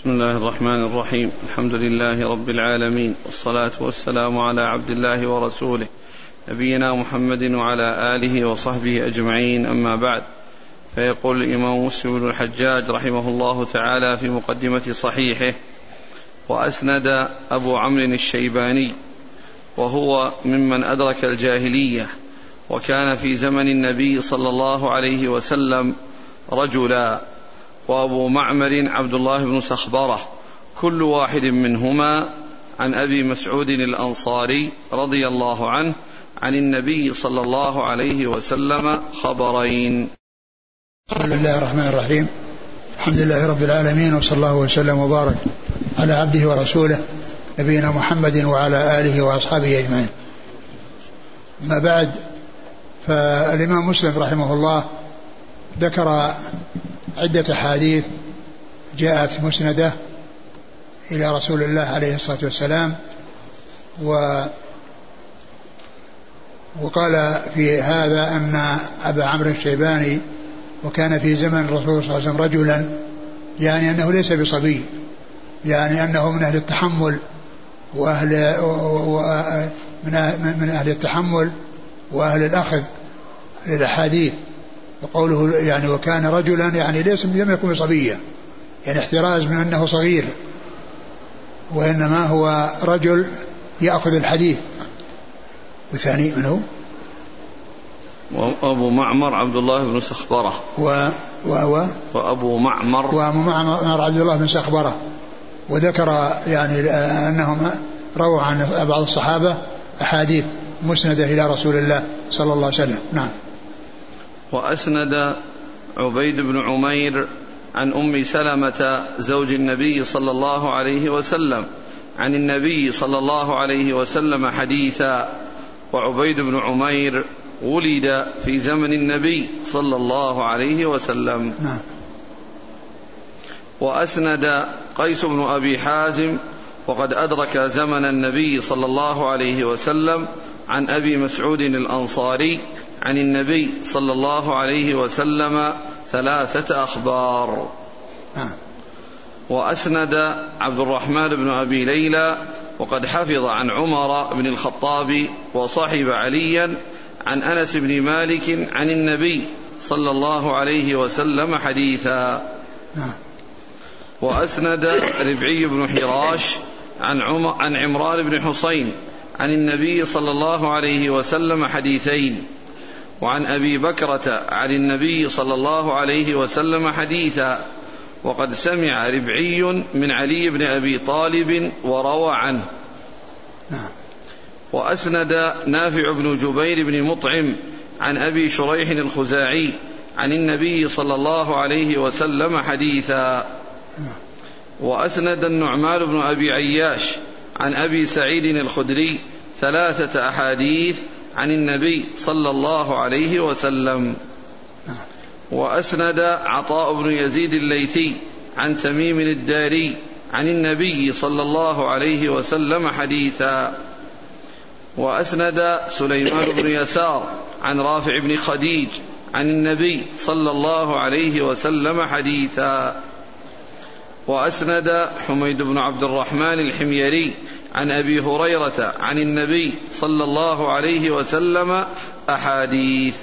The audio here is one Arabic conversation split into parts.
بسم الله الرحمن الرحيم. الحمد لله رب العالمين والصلاة والسلام على عبد الله ورسوله نبينا محمد وعلى آله وصحبه أجمعين أما بعد. فيقول الإمام مسلم بن الحجاج رحمه الله تعالى في مقدمة صحيحه وأسند أبو عمرو الشيباني وهو ممن أدرك الجاهلية وكان في زمن النبي صلى الله عليه وسلم رجلا. وأبو معمر عبد الله بن سخبرة كل واحد منهما عن أبي مسعود الأنصاري رضي الله عنه عن النبي صلى الله عليه وسلم خبرين. بسم الله الرحمن الرحيم. الحمد لله رب العالمين وصلى الله وسلم وبارك على عبده ورسوله نبينا محمد وعلى آله وأصحابه أجمعين. ما بعد فالإمام مسلم رحمه الله ذكر عدة أحاديث جاءت مسندة إلى رسول الله عليه الصلاة والسلام و وقال في هذا أن أبا عمرو الشيباني وكان في زمن الرسول صلى الله عليه وسلم رجلا يعني أنه ليس بصبي يعني أنه من أهل التحمل وأهل من أهل التحمل وأهل الأخذ للأحاديث. وقوله يعني وكان رجلا يعني ليس لم يكن صبيا. يعني احتراز من أنه صغير. وإنما هو رجل يأخذ الحديث. والثاني من هو؟ وأبو معمر عبد الله بن سخبرة. و و و وأبو معمر. وأبو معمر عبد الله بن سخبرة. وذكر يعني أنهم رووا عن بعض الصحابة أحاديث مسندة إلى رسول الله صلى الله عليه وسلم. نعم. وأسند عبيد بن عمير عن أم سلمة زوج النبي صلى الله عليه وسلم عن النبي صلى الله عليه وسلم حديثا وعبيد بن عمير ولد في زمن النبي صلى الله عليه وسلم. نعم. وأسند قيس بن أبي حازم وقد أدرك زمن النبي صلى الله عليه وسلم عن أبي مسعود الأنصاري عن النبي صلى الله عليه وسلم ثلاثة أخبار. وأسند عبد الرحمن بن أبي ليلى وقد حفظ عن عمر بن الخطاب وصحب عليا عن أنس بن مالك عن النبي صلى الله عليه وسلم حديثا. وأسند ربعي بن حراش عن, عمر عن عمران بن حسين عن النبي صلى الله عليه وسلم حديثين. وعن أبي بكرة عن النبي صلى الله عليه وسلم حديثا وقد سمع ربعي من علي بن أبي طالب وروى عنه. وأسند نافع بن جبير بن مطعم عن أبي شريح الخزاعي عن النبي صلى الله عليه وسلم حديثا. وأسند النعمان بن أبي عياش عن أبي سعيد الخدري ثلاثة أحاديث عن النبي صلى الله عليه وسلم. وأسند عطاء بن يزيد الليثي عن تميم الداري عن النبي صلى الله عليه وسلم حديثا. وأسند سليمان بن يسار عن رافع بن خديج عن النبي صلى الله عليه وسلم حديثا. وأسند حميد بن عبد الرحمن الحميري عن أبي هريرة عن النبي صلى الله عليه وسلم أحاديث.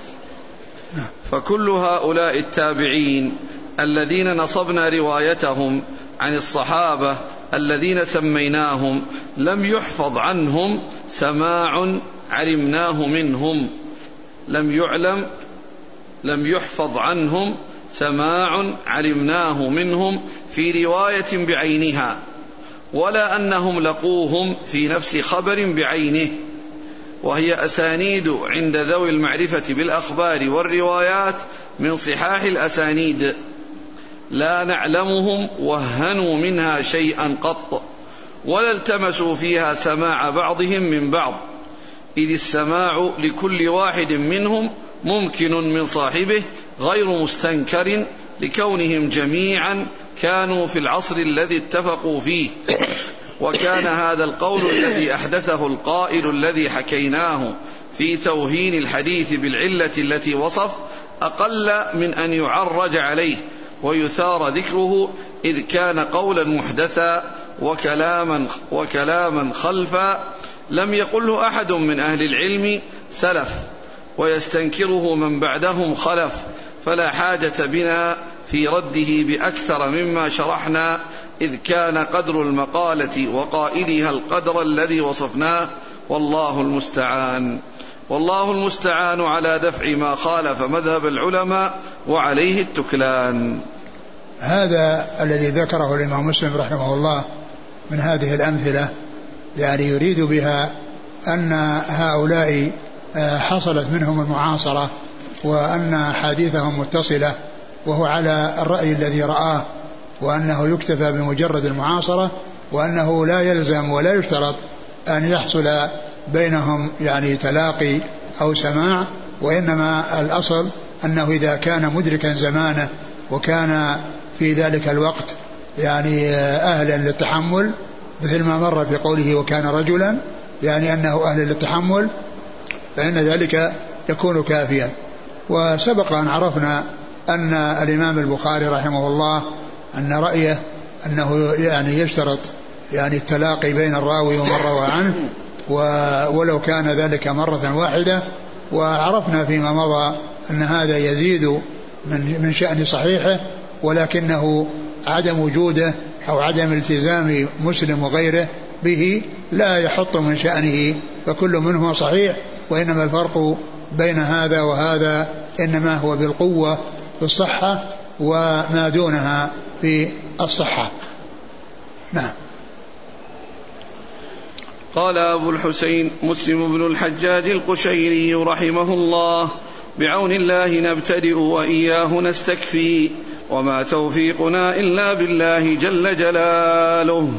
فكل هؤلاء التابعين الذين نصبنا روايتهم عن الصحابة الذين سميناهم لم يحفظ عنهم سماع علمناه منهم. لم يعلم لم يحفظ عنهم سماع علمناه منهم في رواية بعينها. ولا أنهم لقوهم في نفس خبر بعينه. وهي أسانيد عند ذوي المعرفة بالأخبار والروايات من صحاح الأسانيد. لا نعلمهم وهنوا منها شيئا قط ولا التمسوا فيها سماع بعضهم من بعض. إذ السماع لكل واحد منهم ممكن من صاحبه غير مستنكر لكونهم جميعا كانوا في العصر الذي اتفقوا فيه. وكان هذا القول الذي أحدثه القائل الذي حكيناه في توهين الحديث بالعلة التي وصف أقل من أن يعرج عليه ويثار ذكره إذ كان قولا محدثا وكلاما وكلاما خلفا لم يقله أحد من أهل العلم سلف ويستنكره من بعدهم خلف فلا حاجة بنا في رده بأكثر مما شرحنا إذ كان قدر المقالة وقائلها القدر الذي وصفناه والله المستعان. والله المستعان على دفع ما خالف مذهب العلماء وعليه التكلان. هذا الذي ذكره الإمام مسلم رحمه الله من هذه الأمثلة يعني يريد بها أن هؤلاء آه، حصلت منهم المعاصرة وأن حديثهم متصلة وهو على الرأي الذي رآه وأنه يكتفى بمجرد المعاصرة وأنه لا يلزم ولا يشترط أن يحصل بينهم يعني تلاقي أو سماع وإنما الأصل أنه إذا كان مدركا زمانه وكان في ذلك الوقت يعني أهلا للتحمل مثل ما مر في قوله وكان رجلا يعني أنه أهل للتحمل فإن ذلك يكون كافيا. وسبق أن عرفنا أن الإمام البخاري رحمه الله أن رأيه أنه يعني يشترط يعني التلاقي بين الراوي ومن روى عنه ولو كان ذلك مرة واحدة وعرفنا فيما مضى أن هذا يزيد من من شأن صحيحه ولكنه عدم وجوده أو عدم التزام مسلم وغيره به لا يحط من شأنه فكل منهما صحيح وإنما الفرق بين هذا وهذا إنما هو بالقوة في الصحة وما دونها في الصحة. نعم. قال أبو الحسين مسلم بن الحجاج القشيري رحمه الله بعون الله نبتدئ وإياه نستكفي وما توفيقنا إلا بالله جل جلاله.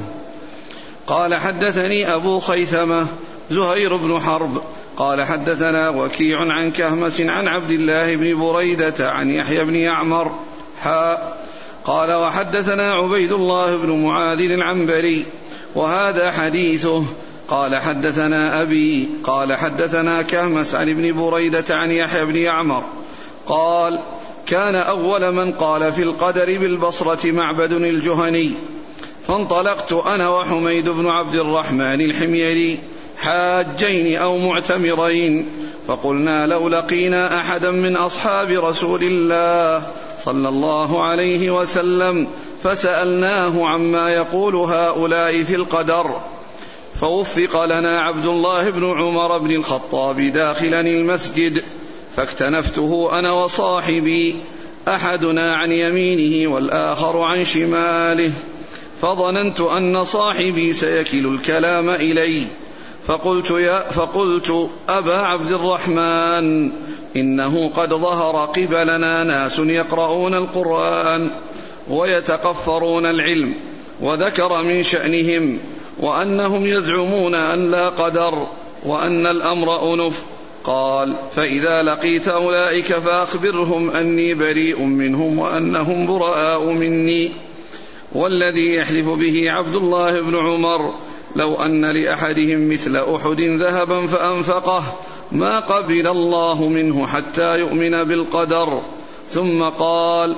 قال حدثني أبو خيثمة زهير بن حرب قال حدثنا وكيع عن كهمس عن عبد الله بن بريدة عن يحيى بن يعمر. حاء قال وحدثنا عبيد الله بن معاذ العنبري. وهذا حديثه. قال حدثنا أبي. قال حدثنا كهمس عن ابن بريدة عن يحيى بن يعمر. قال كان أول من قال في القدر بالبصرة معبد الجهني. فانطلقت أنا وحميد بن عبد الرحمن الحميري. حاجين أو معتمرين فقلنا لو لقينا أحدا من أصحاب رسول الله صلى الله عليه وسلم فسألناه عما يقول هؤلاء في القدر. فوفق لنا عبد الله بن عمر بن الخطاب داخلا المسجد فاكتنفته أنا وصاحبي أحدنا عن يمينه والآخر عن شماله فظننت أن صاحبي سيكل الكلام إلي. فقلت يا فقلت أبا عبد الرحمن إنه قد ظهر قبلنا ناس يقرؤون القرآن ويتقفرون العلم وذكر من شأنهم وأنهم يزعمون أن لا قدر وأن الأمر أنف. قال فإذا لقيت أولئك فأخبرهم أني بريء منهم وأنهم براء مني. والذي يحلف به عبد الله بن عمر لو أن لأحدهم مثل أحد ذهبا فأنفقه ما قبل الله منه حتى يؤمن بالقدر. ثم قال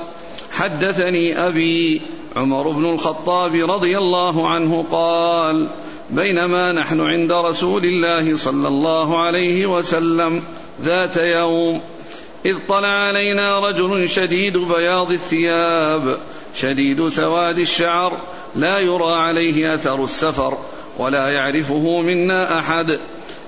حدثني أبي عمر بن الخطاب رضي الله عنه قال بينما نحن عند رسول الله صلى الله عليه وسلم ذات يوم إذ طلع علينا رجل شديد بياض الثياب شديد سواد الشعر لا يرى عليه أثر السفر. ولا يعرفه منا أحد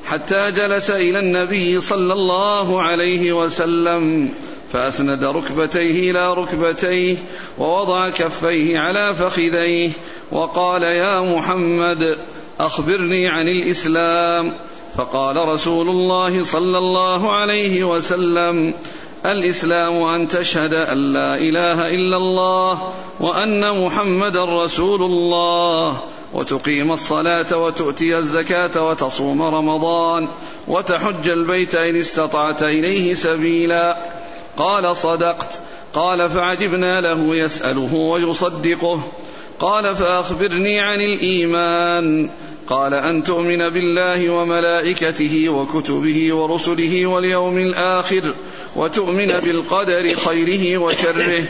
حتى جلس إلى النبي صلى الله عليه وسلم فأسند ركبتيه إلى ركبتيه ووضع كفيه على فخذيه وقال يا محمد أخبرني عن الإسلام. فقال رسول الله صلى الله عليه وسلم الإسلام أن تشهد أن لا إله إلا الله وأن محمدا رسول الله. وتقيم الصلاة وتؤتي الزكاة وتصوم رمضان وتحج البيت إن استطعت إليه سبيلا. قال صدقت. قال فعجبنا له يسأله ويصدقه. قال فأخبرني عن الإيمان. قال أن تؤمن بالله وملائكته وكتبه ورسله واليوم الآخر وتؤمن بالقدر خيره وشره.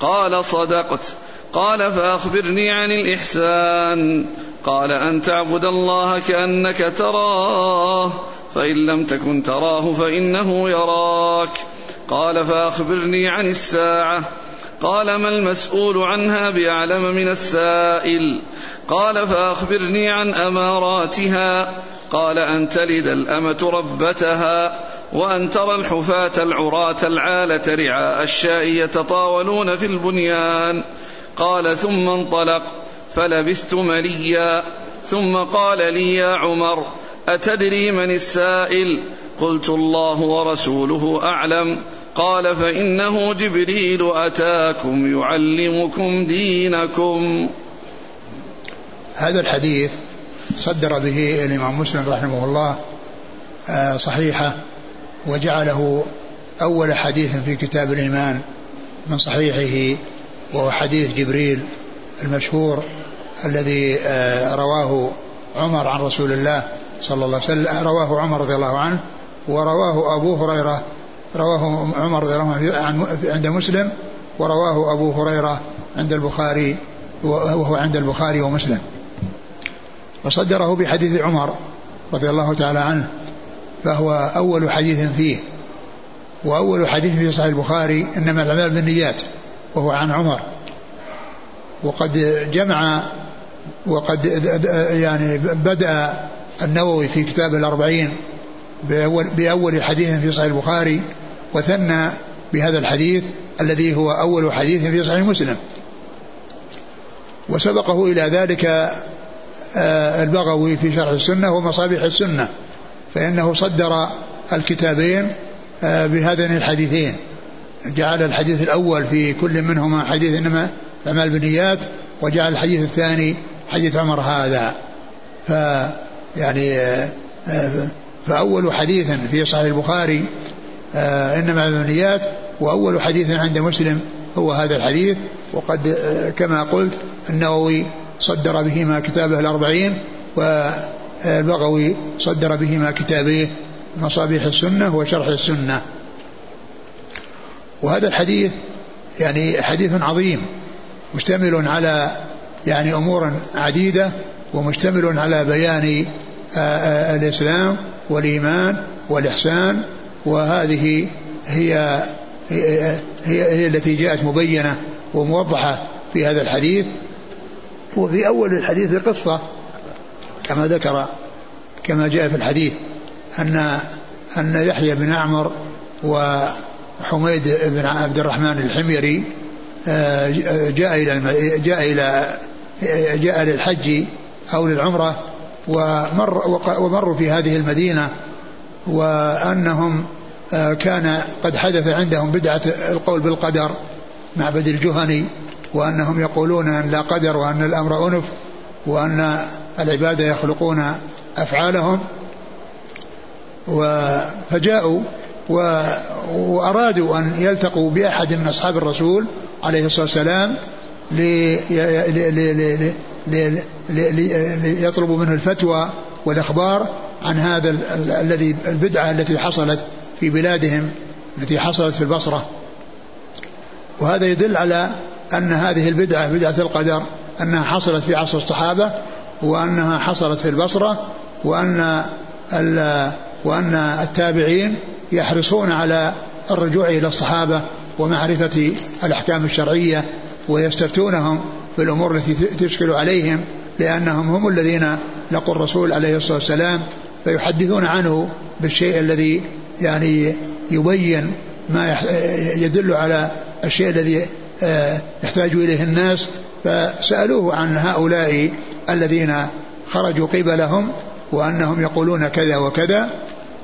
قال صدقت. قال فأخبرني عن الإحسان. قال أن تعبد الله كأنك تراه فإن لم تكن تراه فإنه يراك. قال فأخبرني عن الساعة. قال ما المسؤول عنها بأعلم من السائل. قال فأخبرني عن أماراتها. قال أن تلد الأمة ربتها وأن ترى الحفاة العراة العالة رعاء الشاء يتطاولون في البنيان. قال ثم انطلق فلبثت مليا ثم قال لي يا عمر أتدري من السائل؟ قلت الله ورسوله أعلم قال فإنه جبريل أتاكم يعلمكم دينكم. هذا الحديث صدر به الإمام مسلم رحمه الله آه، صحيحة وجعله أول حديث في كتاب الإيمان من صحيحه وهو حديث جبريل المشهور الذي آه، رواه عمر عن رسول الله صلى الله عليه وسلم رواه عمر رضي الله عنه ورواه أبو هريرة رواه عمر رضي الله عنه عند مسلم ورواه أبو هريرة عند البخاري وهو عند البخاري ومسلم. وصدره بحديث عمر رضي الله تعالى عنه فهو أول حديث فيه وأول حديث في صحيح البخاري إنما الأعمال بالنيات. وهو عن عمر. وقد جمع وقد يعني بدأ النووي في كتاب الأربعين بأول, بأول حديث في صحيح البخاري وثنى بهذا الحديث الذي هو أول حديث في صحيح مسلم. وسبقه إلى ذلك آه، البغوي في شرح السنة ومصابيح السنة فإنه صدر الكتابين آه، بهذين الحديثين. جعل الحديث الأول في كل منهما حديث إنما الأعمال بالنيات وجعل الحديث الثاني حديث عمر هذا. ف يعني فأول حديث في صحيح البخاري إنما البنيات وأول حديث عند مسلم هو هذا الحديث. وقد كما قلت النووي صدر بهما كتابه الأربعين والبغوي صدر بهما كتابيه مصابيح السنة وشرح السنة. وهذا الحديث يعني حديث عظيم مشتمل على يعني أمور عديدة ومشتمل على بيان آه، آه، الإسلام والإيمان والإحسان وهذه هي هي, هي, التي جاءت مبينة وموضحة في هذا الحديث. وفي أول الحديث قصة كما ذكر كما جاء في الحديث أن أن يحيى بن أعمر وحميد بن عبد الرحمن الحميري آه، جاء إلى جاء إلى جاء للحج أو للعمرة ومر ومروا في هذه المدينة وأنهم آه، كان قد حدث عندهم بدعة القول بالقدر معبد الجهني وأنهم يقولون أن لا قدر وأن الأمر أنف وأن العباد يخلقون أفعالهم فجاءوا وأرادوا أن يلتقوا بأحد من أصحاب الرسول عليه الصلاة والسلام ليطلبوا منه الفتوى والإخبار عن هذا الذي البدعة التي حصلت في بلادهم التي حصلت في البصرة. وهذا يدل على أن هذه البدعة بدعة القدر أنها حصلت في عصر الصحابة وأنها حصلت في البصرة وأن وأن التابعين يحرصون على الرجوع إلى الصحابة ومعرفة الأحكام الشرعية ويستفتونهم في الأمور التي تشكل عليهم لأنهم هم الذين لقوا الرسول عليه الصلاة والسلام فيحدثون عنه بالشيء الذي يعني يبين ما يدل على الشيء الذي آه، يحتاج إليه الناس. فسألوه عن هؤلاء الذين خرجوا قبلهم وأنهم يقولون كذا وكذا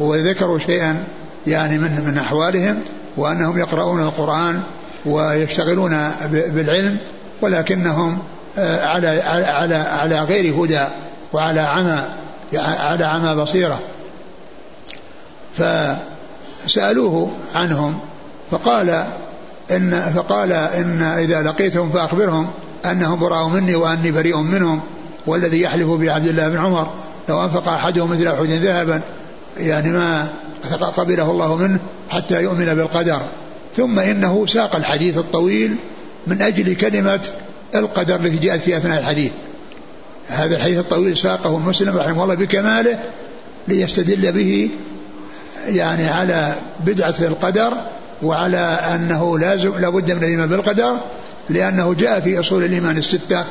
وذكروا شيئا يعني من من أحوالهم وأنهم يقرؤون القرآن ويشتغلون بالعلم ولكنهم آه، على على على غير هدى وعلى عمى على عمى بصيرة. فسألوه عنهم فقال إن فقال إن إذا لقيتهم فأخبرهم أنهم براء مني وأني بريء منهم والذي يحلف بعبد الله بن عمر لو أنفق أحدهم مثل أحد ذهبا يعني ما قبله الله منه حتى يؤمن بالقدر. ثم إنه ساق الحديث الطويل من أجل كلمة القدر التي جاءت في أثناء الحديث. هذا الحديث الطويل ساقه مسلم رحمه الله بكماله ليستدل به يعني على بدعة القدر وعلى أنه لازم لابد من الإيمان بالقدر لأنه جاء في أصول الإيمان الستة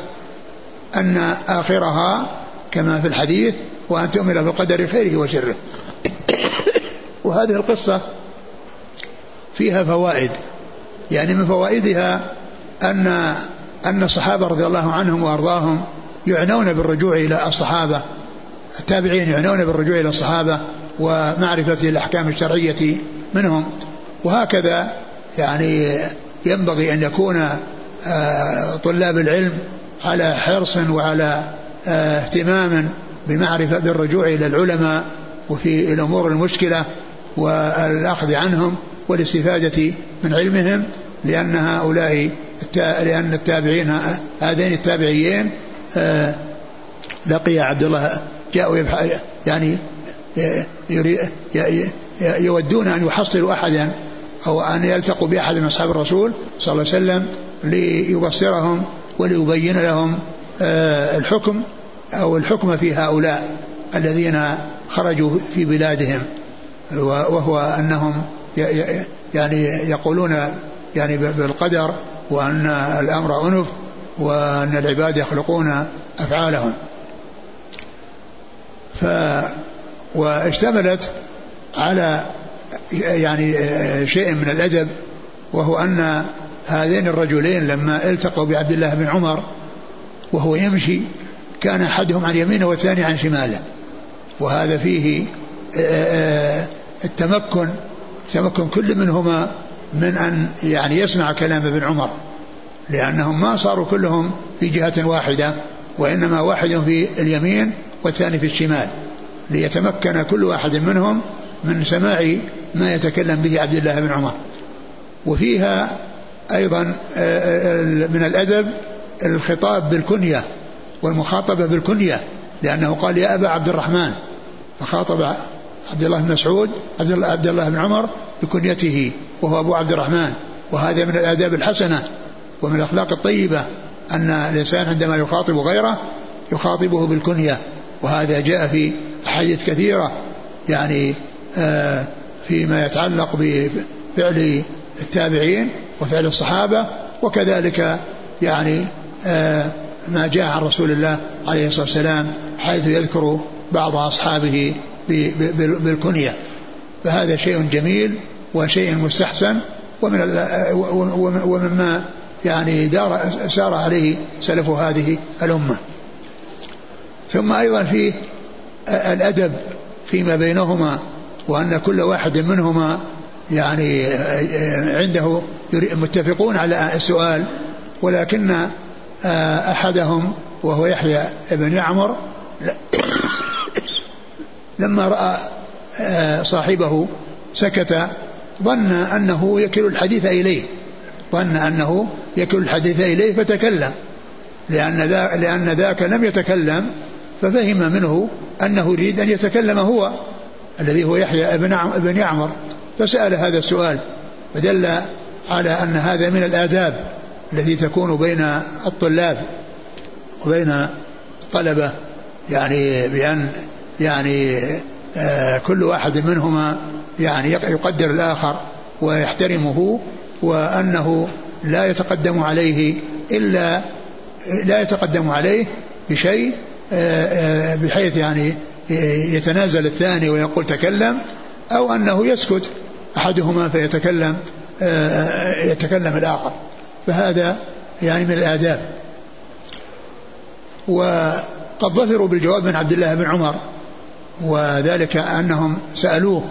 أن آخرها كما في الحديث وأن تؤمن بالقدر خيره وشره. وهذه القصة فيها فوائد. يعني من فوائدها أن أن الصحابة رضي الله عنهم وأرضاهم يعنون بالرجوع إلى الصحابة التابعين يعنون بالرجوع إلى الصحابة ومعرفة الأحكام الشرعية منهم. وهكذا يعني ينبغي أن يكون آه، طلاب العلم على حرص وعلى آه، اهتمام بمعرفة بالرجوع إلى العلماء وفي الأمور المشكلة. والأخذ عنهم والاستفادة من علمهم لأن هؤلاء لأن التابعين هذين التابعيين آه، لقي عبد الله جاءوا يعني يودون أن يحصلوا أحدا أو أن يلتقوا بأحد من أصحاب الرسول صلى الله عليه وسلم ليبصرهم وليبين لهم آه، الحكم أو الحكم في هؤلاء الذين خرجوا في بلادهم. وهو أنهم يعني يقولون يعني بالقدر وأن الأمر أنف وأن العباد يخلقون أفعالهم. ف واشتملت على يعني شيء من الأدب وهو أن هذين الرجلين لما التقوا بعبد الله بن عمر وهو يمشي كان أحدهم عن يمينه والثاني عن شماله. وهذا فيه التمكن تمكن كل منهما من أن يعني يسمع كلام ابن عمر لأنهم ما صاروا كلهم في جهة واحدة وإنما واحد في اليمين والثاني في الشمال ليتمكن كل واحد منهم من سماع ما يتكلم به عبد الله بن عمر. وفيها أيضا آه، آه، من الأدب الخطاب بالكنية والمخاطبة بالكنية لأنه قال يا أبا عبد الرحمن. فخاطب عبد الله بن مسعود عبد الله بن عمر بكنيته وهو أبو عبد الرحمن. وهذا من الآداب الحسنة ومن الأخلاق الطيبة أن الإنسان عندما يخاطب غيره يخاطبه بالكنية. وهذا جاء في أحاديث كثيرة يعني آه، فيما يتعلق بفعل التابعين وفعل الصحابة وكذلك يعني آه، ما جاء عن رسول الله عليه الصلاة والسلام حيث يذكر بعض أصحابه بالكنية. فهذا شيء جميل وشيء مستحسن ومن ومما يعني دار سار عليه سلف هذه الأمة. ثم أيضا في الأدب فيما بينهما وأن كل واحد منهما يعني عنده متفقون على السؤال ولكن أحدهم وهو يحيى بن يعمر لما رأى صاحبه سكت ظن أنه يكل الحديث إليه. ظن أنه يكل الحديث إليه فتكلم. لأن, لأن ذاك لم يتكلم ففهم منه أنه يريد أن يتكلم هو الذي هو يحيى ابن ابن يعمر. فسأل هذا السؤال فدل على أن هذا من الآداب التي تكون بين الطلاب وبين الطلبة. يعني بأن يعني آه كل واحد منهما يعني يقدر الآخر ويحترمه وأنه لا يتقدم عليه إلا لا يتقدم عليه بشيء آه، آه، بحيث يعني يتنازل الثاني ويقول تكلم أو أنه يسكت أحدهما فيتكلم يتكلم الآخر. فهذا يعني من الآداب. وقد ظفروا بالجواب من عبد الله بن عمر وذلك أنهم سألوه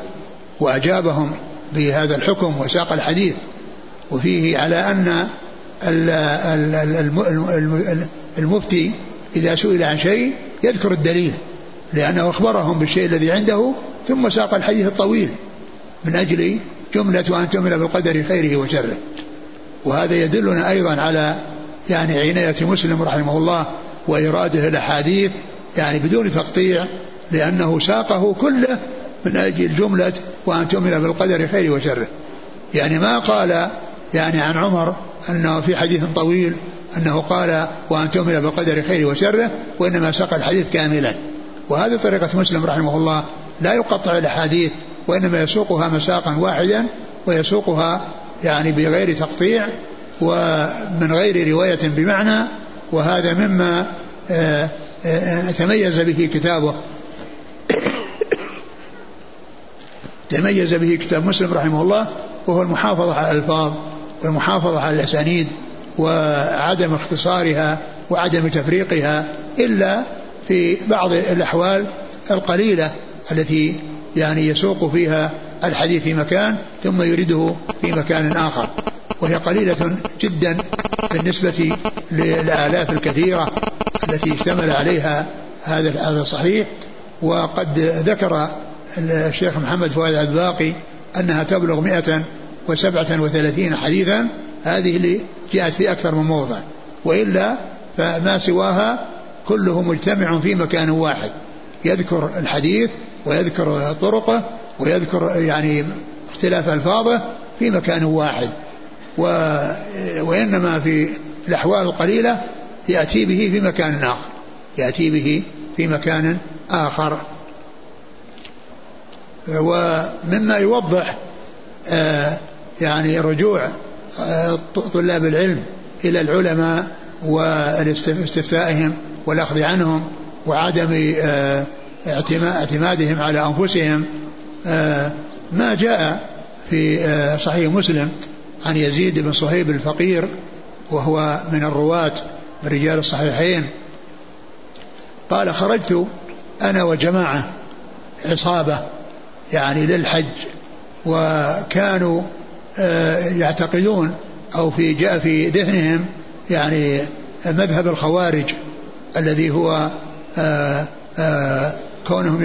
وأجابهم بهذا الحكم وساق الحديث وفيه على أن المفتي إذا سئل عن شيء يذكر الدليل لأنه أخبرهم بالشيء الذي عنده ثم ساق الحديث الطويل من أجل جملة وأن تؤمن بالقدر خيره وشره. وهذا يدلنا أيضا على يعني عناية مسلم رحمه الله وإراده الأحاديث يعني بدون تقطيع لأنه ساقه كله من أجل جملة وأن تؤمن بالقدر خيره وشره. يعني ما قال يعني عن عمر أنه في حديث طويل أنه قال وأن تؤمن بالقدر خيره وشره وإنما ساق الحديث كاملا. وهذه طريقة مسلم رحمه الله. لا يقطع الأحاديث وإنما يسوقها مساقا واحدا ويسوقها يعني بغير تقطيع ومن غير رواية بمعنى وهذا مما آه، آه، تميز به كتابه. تميز به كتاب مسلم رحمه الله وهو المحافظة على الألفاظ والمحافظة على الأسانيد وعدم اختصارها وعدم تفريقها إلا في بعض الأحوال القليلة التي يعني يسوق فيها الحديث في مكان ثم يريده في مكان آخر. وهي قليلة جدا بالنسبة للآلاف الكثيرة التي اشتمل عليها هذا هذا الصحيح وقد ذكر الشيخ محمد فؤاد الباقي أنها تبلغ 137 حديثا هذه اللي جاءت في أكثر من موضع. وإلا فما سواها كله مجتمع في مكان واحد. يذكر الحديث ويذكر طرقه ويذكر يعني اختلاف ألفاظه في مكان واحد. و وإنما في الأحوال القليلة يأتي به في مكان آخر. يأتي به في مكان آخر. ومما يوضح آه، يعني رجوع آه، طلاب العلم إلى العلماء واستفتائهم والأخذ عنهم وعدم آه، اعتمادهم على أنفسهم. ما جاء في صحيح مسلم عن يزيد بن صهيب الفقير وهو من الرواة من رجال الصحيحين قال خرجت أنا وجماعة عصابة يعني للحج وكانوا آه، يعتقدون أو في جاء في ذهنهم يعني مذهب الخوارج الذي هو آه، آه، كونهم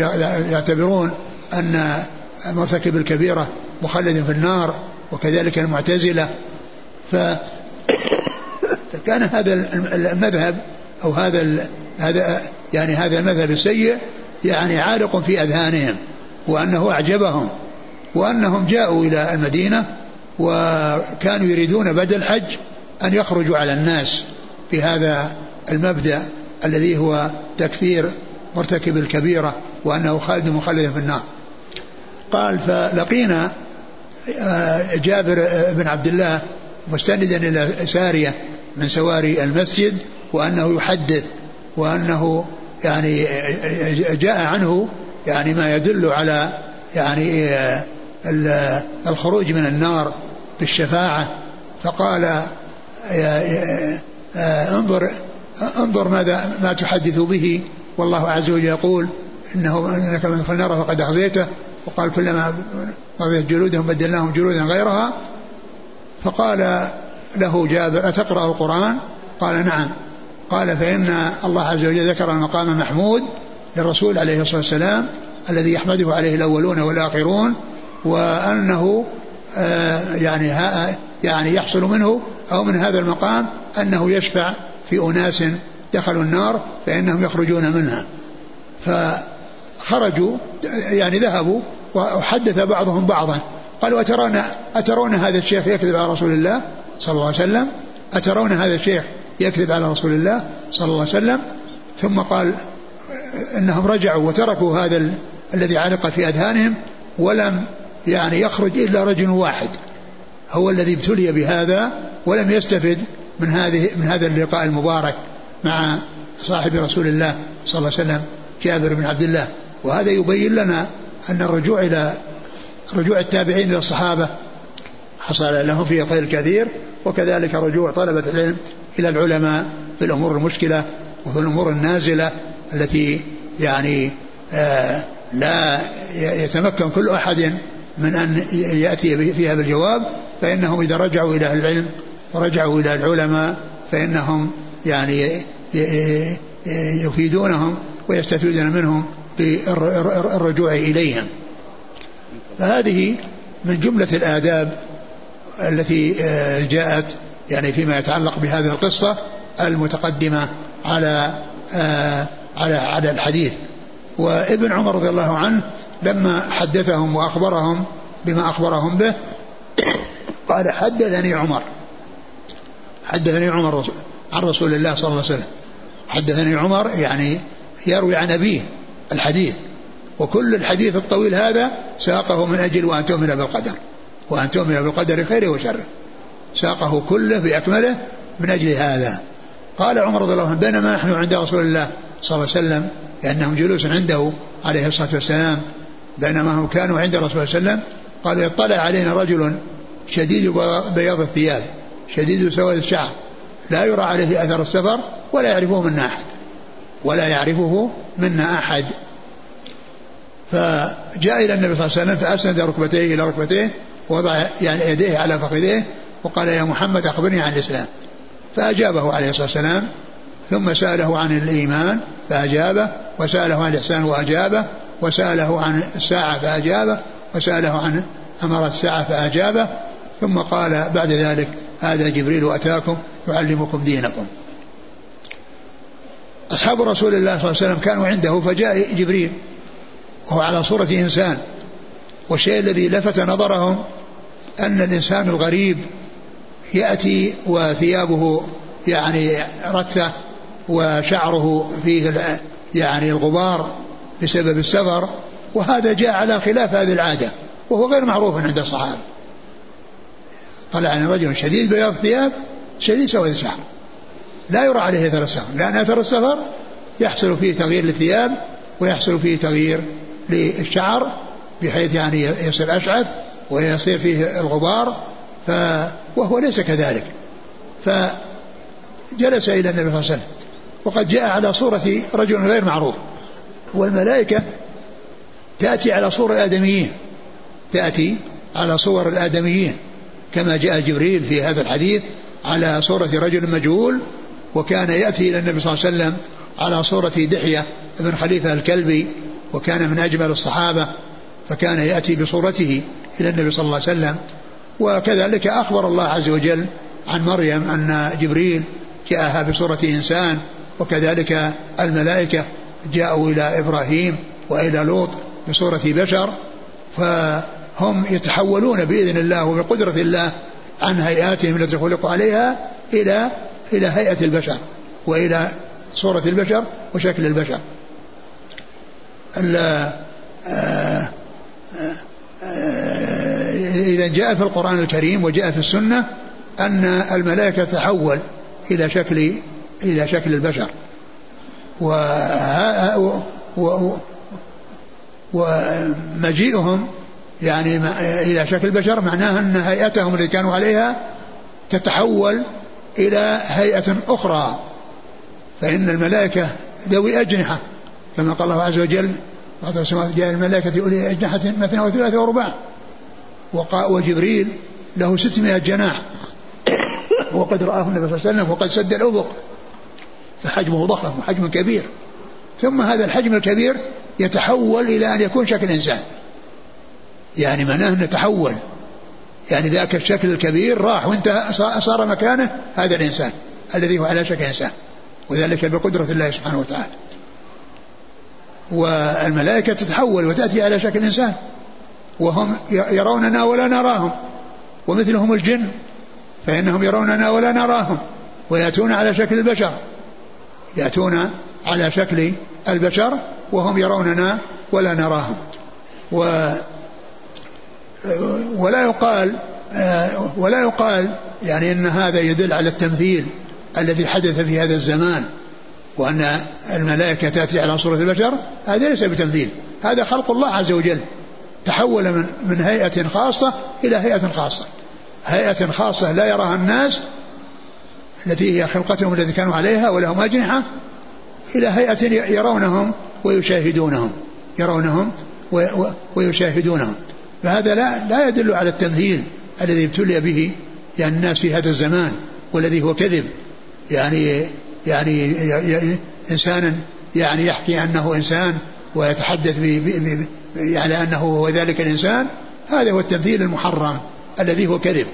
يعتبرون أن مرتكب الكبيرة مخلد في النار وكذلك المعتزلة. ف فكان هذا المذهب أو هذا هذا يعني هذا المذهب السيء يعني عالق في أذهانهم. وأنه أعجبهم وأنهم جاءوا إلى المدينة وكانوا يريدون بعد الحج أن يخرجوا على الناس بهذا المبدأ الذي هو تكفير مرتكب الكبيرة وأنه خالد مخلد في النار. قال فلقينا آه، جابر بن عبد الله مستندا إلى سارية من سواري المسجد وأنه يحدث وأنه يعني جاء عنه يعني ما يدل على يعني الخروج من النار بالشفاعة. فقال انظر انظر ماذا ما تحدث به. والله عز وجل يقول إنه إنك من النار فقد أخزيته. وقال كلما قضيت جلودهم بدلناهم جلودا غيرها. فقال له جابر أتقرأ القرآن؟ قال نعم. قال فإن الله عز وجل ذكر المقام محمود. للرسول عليه الصلاة والسلام الذي يحمده عليه الأولون والآخرون وأنه آه، يعني يعني يحصل منه أو من هذا المقام أنه يشفع في أناس دخلوا النار فإنهم يخرجون منها. فخرجوا يعني ذهبوا وحدث بعضهم بعضا. قالوا أترون أترون هذا الشيخ يكذب على رسول الله؟ صلى الله عليه وسلم. أترون هذا الشيخ يكذب على رسول الله؟ صلى الله عليه وسلم. ثم قال أنهم رجعوا وتركوا هذا ال... الذي علق في أذهانهم ولم يعني يخرج إلا رجل واحد. هو الذي ابتلي بهذا ولم يستفد من هذه من هذا اللقاء المبارك مع صاحب رسول الله صلى الله عليه وسلم جابر بن عبد الله. وهذا يبين لنا أن الرجوع إلى رجوع التابعين إلى الصحابة حصل لهم فيه خير كثير وكذلك رجوع طلبة العلم إلى العلماء في الأمور المشكلة وفي الأمور النازلة التي يعني آه لا يتمكن كل أحد من أن يأتي فيها بالجواب فإنهم إذا رجعوا إلى العلم ورجعوا إلى العلماء فإنهم يعني يفيدونهم ويستفيدون منهم بالرجوع إليهم. فهذه من جملة الآداب التي آه، جاءت يعني فيما يتعلق بهذه القصة المتقدمة على آه، على على الحديث. وابن عمر رضي الله عنه لما حدثهم وأخبرهم بما أخبرهم به قال حدثني عمر. حدثني عمر عن رسول الله صلى الله عليه وسلم. حدثني عمر يعني يروي عن أبيه الحديث. وكل الحديث الطويل هذا ساقه من أجل وأن تؤمن بالقدر وأن تؤمن بالقدر خيره وشره. ساقه كله بأكمله من أجل هذا. قال عمر رضي الله عنه بينما نحن عند رسول الله صلى الله عليه وسلم لأنهم جلوس عنده عليه الصلاة والسلام بينما هم كانوا عند الرسول صلى الله عليه وسلم قال يطلع علينا رجل شديد بياض الثياب شديد سواد الشعر لا يرى عليه أثر السفر ولا يعرفه منا أحد ولا يعرفه منا أحد. فجاء إلى النبي صلى الله عليه وسلم فأسند ركبتيه إلى ركبتيه ووضع يعني يديه على فخذيه وقال يا محمد أخبرني عن الإسلام. فأجابه عليه الصلاة والسلام ثم سأله عن الإيمان فأجابه وسأله عن الإحسان وأجابه وسأله عن الساعة فأجابه وسأله عن أمر الساعة فأجابه. ثم قال بعد ذلك هذا جبريل أتاكم يعلمكم دينكم. أصحاب رسول الله صلى الله عليه وسلم كانوا عنده فجاء جبريل وهو على صورة إنسان والشيء الذي لفت نظرهم أن الإنسان الغريب يأتي وثيابه يعني رثة وشعره فيه يعني الغبار بسبب السفر وهذا جاء على خلاف هذه العادة وهو غير معروف عند الصحابة. طلع عن رجل شديد بياض الثياب شديد سواد الشعر لا يرى عليه إثر السفر لأن إثر السفر يحصل فيه تغيير للثياب ويحصل فيه تغيير للشعر بحيث يعني يصير أشعث ويصير فيه الغبار ف وهو ليس كذلك. فجلس إلى النبي صلى الله عليه وسلم. وقد جاء على صورة رجل غير معروف. والملائكة تأتي على صور الآدميين. تأتي على صور الآدميين. كما جاء جبريل في هذا الحديث على صورة رجل مجهول وكان يأتي إلى النبي صلى الله عليه وسلم على صورة دحية بن خليفة الكلبي وكان من أجمل الصحابة فكان يأتي بصورته إلى النبي صلى الله عليه وسلم. وكذلك أخبر الله عز وجل عن مريم أن جبريل جاءها بصورة إنسان وكذلك الملائكة جاءوا إلى إبراهيم وإلى لوط بصورة بشر فهم يتحولون بإذن الله وبقدرة الله عن هيئاتهم التي خلقوا عليها إلى إلى هيئة البشر وإلى صورة البشر وشكل البشر. آه، آه، إذا جاء في القرآن الكريم وجاء في السنة أن الملائكة تحول إلى شكل إلى شكل البشر. ومجيئهم يعني إلى شكل البشر معناه أن هيئتهم التي كانوا عليها تتحول إلى هيئة أخرى. فإن الملائكة ذوي أجنحة كما قال الله عز وجل بعض السماوات جاء الملائكة أولي أجنحة مثنى وثلاثة ورباع وجبريل له ستمائة جناح. وقد رآه النبي صلى الله عليه وسلم وقد سد الأفق فحجمه ضخم وحجم كبير. ثم هذا الحجم الكبير يتحول إلى أن يكون شكل إنسان. يعني معناه أنه تحول يعني ذاك الشكل الكبير راح وانت صار مكانه هذا الإنسان الذي هو على شكل إنسان. وذلك بقدرة الله سبحانه وتعالى. والملائكة تتحول وتأتي على شكل إنسان. وهم يروننا ولا نراهم. ومثلهم الجن فإنهم يروننا ولا نراهم. ويأتون على شكل البشر. يأتون على شكل البشر وهم يروننا ولا نراهم. و ولا يقال ولا يقال يعني إن هذا يدل على التمثيل الذي حدث في هذا الزمان وأن الملائكة تأتي على صورة البشر هذا ليس بتمثيل هذا خلق الله عز وجل تحول من من هيئة خاصة إلى هيئة خاصة. هيئة خاصة لا يراها الناس التي هي خلقتهم التي كانوا عليها ولهم أجنحة إلى هيئة يرونهم ويشاهدونهم يرونهم ويشاهدونهم. فهذا لا لا يدل على التمثيل الذي ابتلي به يعني الناس في هذا الزمان والذي هو كذب. يعني يعني انسان يعني يحكي أنه إنسان ويتحدث على أنه هو ذلك الإنسان هذا هو التمثيل المحرم الذي هو كذب.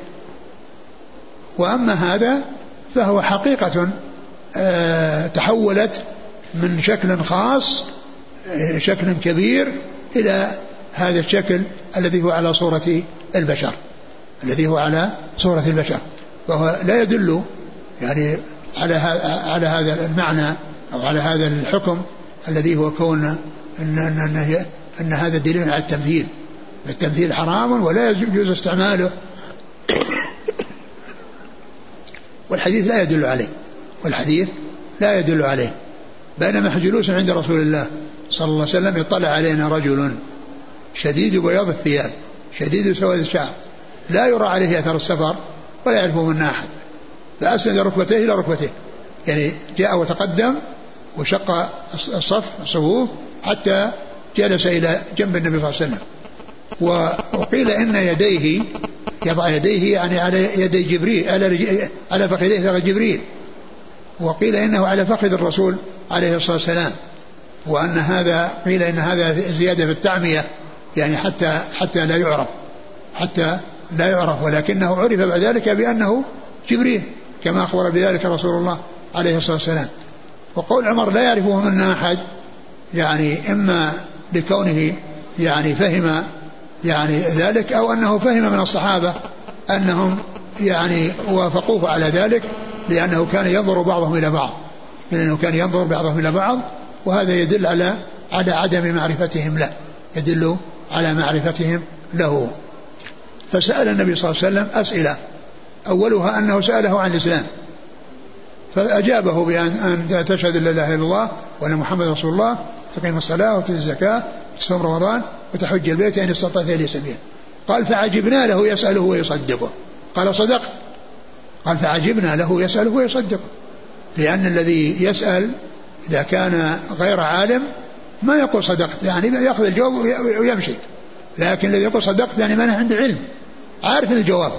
وأما هذا فهو حقيقة آه، تحولت من شكل خاص آه، شكل كبير إلى هذا الشكل الذي هو على صورة البشر الذي هو على صورة البشر. فهو لا يدل يعني على على هذا المعنى أو على هذا الحكم الذي هو كون أن, أن, أن, أن هذا دليل على التمثيل. التمثيل حرام ولا يجوز استعماله. والحديث لا يدل عليه والحديث لا يدل عليه بينما جلوس عند رسول الله صلى الله عليه وسلم اطلع علينا رجل شديد بياض الثياب شديد سواد الشعر لا يرى عليه أثر السفر ولا يعرفه منا أحد فأسند ركبتيه إلى ركبتيه يعني جاء وتقدم وشق الصف الصفوف حتى جلس إلى جنب النبي صلى الله عليه وسلم وقيل إن يديه يضع يديه يعني على يدي جبريل على على فخذيه فخذ جبريل. وقيل إنه على فخذ الرسول عليه الصلاة والسلام. وأن هذا قيل إن هذا زيادة في التعمية يعني حتى حتى لا يعرف حتى لا يعرف ولكنه عرف بعد ذلك بأنه جبريل كما أخبر بذلك رسول الله عليه الصلاة والسلام. وقول عمر لا يعرفه منا أحد يعني إما لكونه يعني فهم يعني ذلك أو أنه فهم من الصحابة أنهم يعني وافقوه على ذلك لأنه كان ينظر بعضهم إلى بعض لأنه كان ينظر بعضهم إلى بعض وهذا يدل على على عدم معرفتهم له يدل على معرفتهم له. فسأل النبي صلى الله عليه وسلم أسئلة. أولها أنه سأله عن الإسلام. فأجابه بأن أن تشهد أن لا إله إلا الله وأن محمد رسول الله تقيم الصلاة وتؤتي الزكاة وتصوم رمضان وتحج البيت إن استطعت إليه سبيلا قال فعجبنا له يسأله ويصدقه. قال صدقت. قال فعجبنا له يسأله ويصدقه. لأن الذي يسأل إذا كان غير عالم ما يقول صدقت يعني يأخذ الجواب ويمشي. لكن الذي يقول صدقت يعني ما عنده علم. عارف الجواب.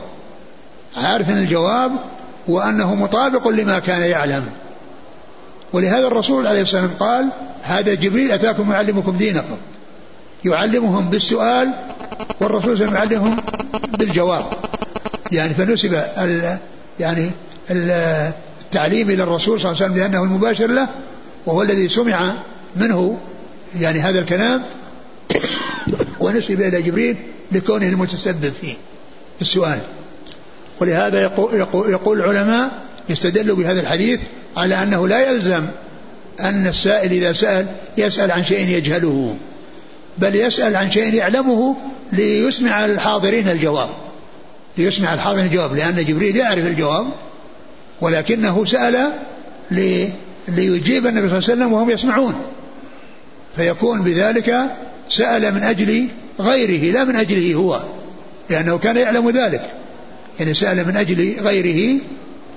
عارف الجواب وأنه مطابق لما كان يعلم. ولهذا الرسول عليه الصلاة والسلام قال هذا جبريل أتاكم يعلمكم دينكم. يعلمهم بالسؤال والرسول صلى الله عليه وسلم يعلمهم بالجواب. يعني فنسب ال يعني التعليم إلى الرسول صلى الله عليه وسلم لأنه المباشر له وهو الذي سمع منه يعني هذا الكلام ونسب إلى جبريل لكونه المتسبب فيه في السؤال. ولهذا يقول, يقول, يقول العلماء يستدل بهذا الحديث على أنه لا يلزم أن السائل إذا سأل يسأل عن شيء يجهله. بل يسأل عن شيء يعلمه ليسمع الحاضرين الجواب. ليسمع الحاضرين الجواب لأن جبريل يعرف الجواب ولكنه سأل ليجيب النبي صلى الله عليه وسلم وهم يسمعون. فيكون بذلك سأل من أجل غيره لا من أجله هو لأنه كان يعلم ذلك. يعني سأل من أجل غيره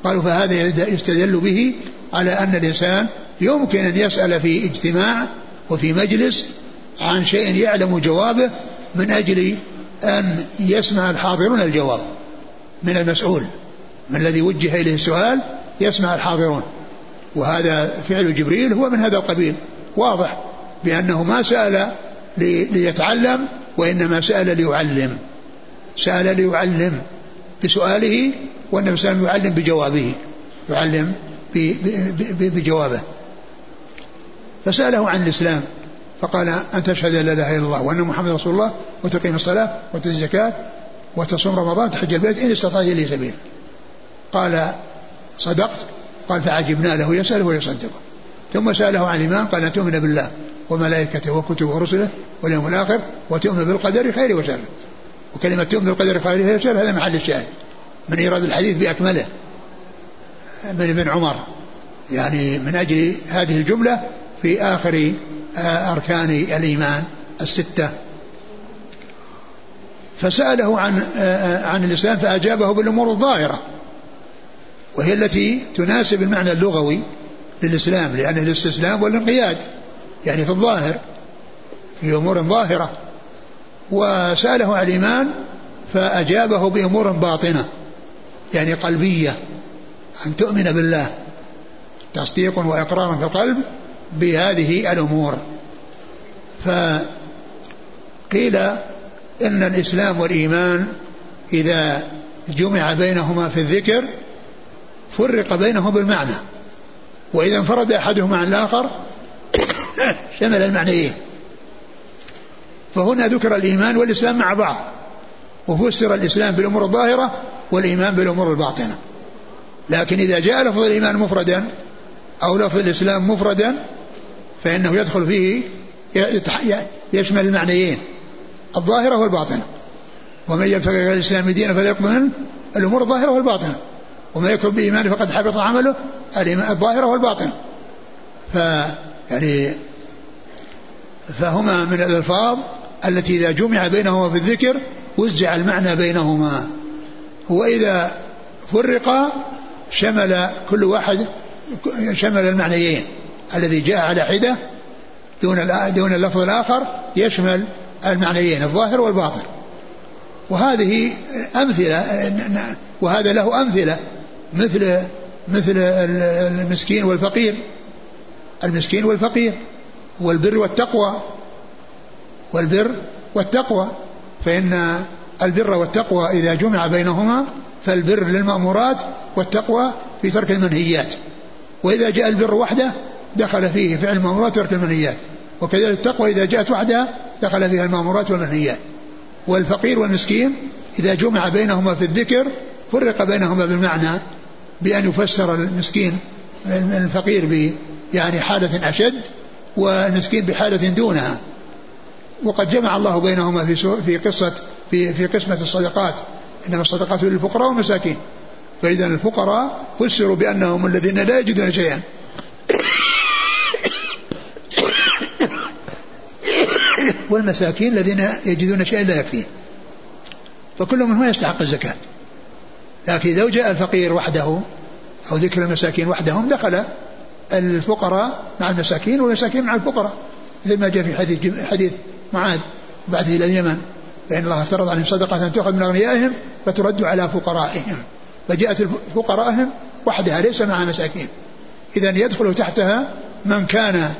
قالوا فهذا يستدل به على أن الإنسان يمكن أن يسأل في اجتماع وفي مجلس عن شيء يعلم جوابه من أجل أن يسمع الحاضرون الجواب من المسؤول. من الذي وجه إليه السؤال يسمع الحاضرون. وهذا فعل جبريل هو من هذا القبيل. واضح بأنه ما سأل ليتعلم وإنما سأل ليعلم. سأل ليعلم بسؤاله والنبي صلى الله عليه وسلم يعلم بجوابه يعلم بجوابه. فسأله عن الإسلام. فقال أن تشهد أن لا إله إلا الله وأن محمد رسول الله وتقيم الصلاة وتؤتي الزكاة وتصوم رمضان تحج البيت إن استطعت إليه سبيل قال صدقت؟ قال فعجبنا له يسأله ويصدقه ثم سأله عن الإيمان قال أن تؤمن بالله وملائكته وكتبه ورسله واليوم الآخر وتؤمن بالقدر خير وشر. وكلمة تؤمن بالقدر خير وشر هذا محل الشاهد. من إيراد الحديث بأكمله. من ابن عمر. يعني من أجل هذه الجملة في آخر أركان الإيمان الستة. فسأله عن آه، آه، عن الإسلام فأجابه بالأمور الظاهرة وهي التي تناسب المعنى اللغوي للإسلام لأنه الاستسلام والانقياد يعني في الظاهر في أمور ظاهرة. وسأله عن الإيمان فأجابه بأمور باطنة يعني قلبية أن تؤمن بالله تصديق وإقرار في القلب بهذه الأمور. فقيل إن الإسلام والإيمان إذا جمع بينهما في الذكر فرق بينهما بالمعنى. وإذا انفرد أحدهما عن الآخر شمل المعنيين. فهنا ذكر الإيمان والإسلام مع بعض. وفسر الإسلام بالأمور الظاهرة والإيمان بالأمور الباطنة. لكن إذا جاء لفظ الإيمان مفردا أو لفظ الإسلام مفردا فإنه يدخل فيه يشمل المعنيين الظاهرة والباطنة. ومن يبتغي غير الإسلام دينا فليقبل منه الأمور الظاهرة والباطنة. ومن يكفر بإيمانه فقد حبط عمله الظاهرة والباطنة. ف يعني فهما من الألفاظ التي إذا جمع بينهما في الذكر وزع المعنى بينهما. وإذا فرق شمل كل واحد شمل المعنيين. الذي جاء على حدة دون دون اللفظ الآخر يشمل المعنيين الظاهر والباطن. وهذه أمثلة وهذا له أمثلة مثل مثل المسكين والفقير. المسكين والفقير والبر والتقوى. والبر والتقوى فإن البر والتقوى إذا جمع بينهما فالبر للمأمورات والتقوى في ترك المنهيات. وإذا جاء البر وحده دخل فيه فعل المأمورات وترك المنهيات. وكذلك التقوى إذا جاءت وحدها دخل فيها المأمورات والمنهيات. والفقير والمسكين إذا جمع بينهما في الذكر فرق بينهما بالمعنى بأن يفسر المسكين الفقير ب يعني حالة أشد والمسكين بحالة دونها. وقد جمع الله بينهما في في قصة في في قسمة الصدقات. إنما الصدقات للفقراء والمساكين. فإذا الفقراء فسروا بأنهم الذين لا يجدون شيئا. والمساكين الذين يجدون شيئا لا يكفيه فكل منهم يستحق الزكاة. لكن إذا جاء الفقير وحده أو ذكر المساكين وحدهم دخل الفقراء مع المساكين والمساكين مع الفقراء. مثل ما جاء في حديث حديث معاذ بعده إلى اليمن. فإن الله افترض عليهم صدقة تؤخذ من أغنيائهم فترد على فقرائهم. فجاءت فقرائهم وحدها ليس مع مساكين. إذا يدخل تحتها من كان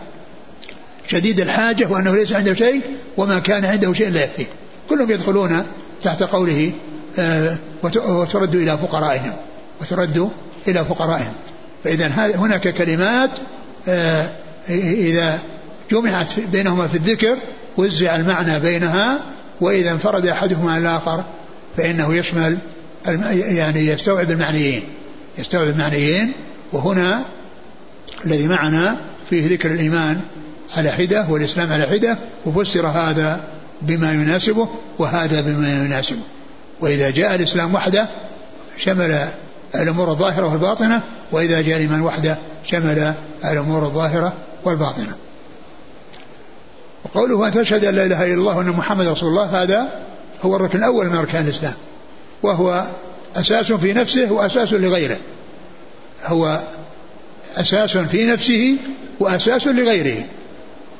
شديد الحاجة وأنه ليس عنده شيء وما كان عنده شيء لا يكفيه كلهم يدخلون تحت قوله آه، وترد إلى فقرائهم وترد إلى فقرائهم. فإذا هناك كلمات آه، إذا جمعت بينهما في الذكر وزع المعنى بينها وإذا انفرد أحدهما عن الآخر فإنه يشمل يعني يستوعب المعنيين يستوعب المعنيين. وهنا الذي معنا فيه ذكر الإيمان على حدة والإسلام على حدة وفسر هذا بما يناسبه وهذا بما يناسبه. وإذا جاء الإسلام وحده شمل الأمور الظاهرة والباطنة وإذا جاء الإيمان وحده شمل الأمور الظاهرة والباطنة. وقوله أن تشهد أن لا إله إلا الله وأن محمد رسول الله هذا هو الركن الأول من أركان الإسلام. وهو أساس في نفسه وأساس لغيره. هو أساس في نفسه وأساس لغيره.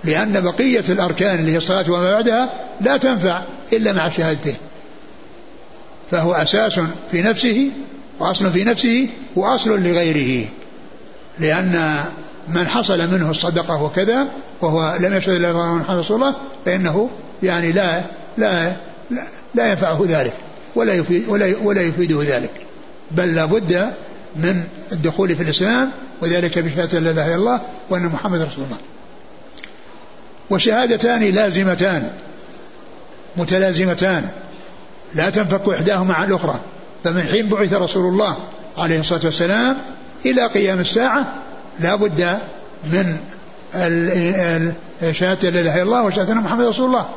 لأن بقية الأركان اللي هي الصلاة وما بعدها لا تنفع إلا مع شهادته. فهو أساس في نفسه وأصل في نفسه وأصل لغيره. لأن من حصل منه الصدقة وكذا وهو لم يشهد إلا محمد رسول الله فإنه يعني لا لا لا, لا ينفعه ذلك ولا يفيد ولا ولا يفيده ذلك. بل لابد من الدخول في الإسلام وذلك بشهادة لا إله إلا الله وأن محمد رسول الله. وشهادتان لازمتان متلازمتان. لا تنفك إحداهما عن الأخرى. فمن حين بعث رسول الله عليه الصلاة والسلام إلى قيام الساعة لا بد من شهادة لا إله إلا الله وشهادة محمد رسول الله.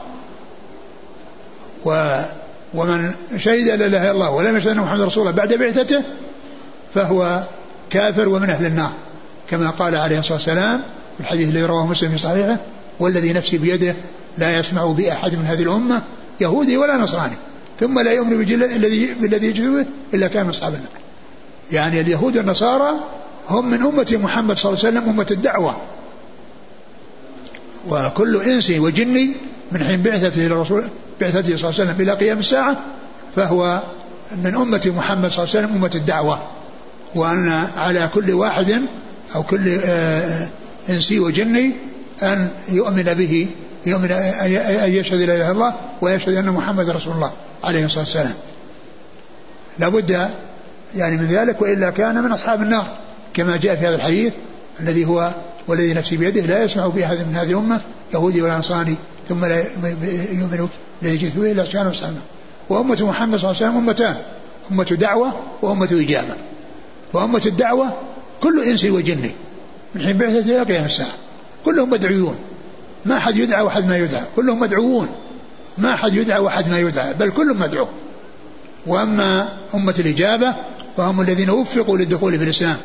ومن شهد لا إله إلا الله ولم يشهد أن محمد رسول الله بعد بعثته فهو كافر ومن أهل النار. كما قال عليه الصلاة والسلام الحديث الذي رواه مسلم في صحيحه والذي نفسي بيده لا يسمع بأحد من هذه الأمة يهودي ولا نصراني. ثم لا يؤمن بالذي بالذي يجري به إلا كان من أصحاب النار. يعني اليهود والنصارى هم من أمة محمد صلى الله عليه وسلم أمة الدعوة. وكل إنس وجني من حين بعثته إلى الرسول بعثته صلى الله عليه وسلم إلى قيام الساعة فهو من أمة محمد صلى الله عليه وسلم أمة الدعوة. وأن على كل واحد أو كل آه، إنسي وجني أن يؤمن به يؤمن أن يشهد لا إله إلا الله ويشهد أن محمد رسول الله عليه الصلاة والسلام. لابد يعني من ذلك وإلا كان من أصحاب النار كما جاء في هذا الحديث الذي هو والذي نفسي بيده لا يسمع بأحد من هذه الأمة يهودي ولا نصراني ثم لا يؤمن الذي جئت به إلا كان أصحاب النار وأمة محمد صلى الله عليه وسلم أمتان أمة دعوة وأمة إجابة. وأمة الدعوة كل إنس وجن من حين بعثة إلى قيام الساعة. كلهم مدعوون. ما حد يدعى وحد ما يدعى. كلهم مدعوون. ما حد يدعى وحد ما يدعى. بل كلهم مدعو وأما أمة الإجابة فهم الذين وفقوا للدخول في الإسلام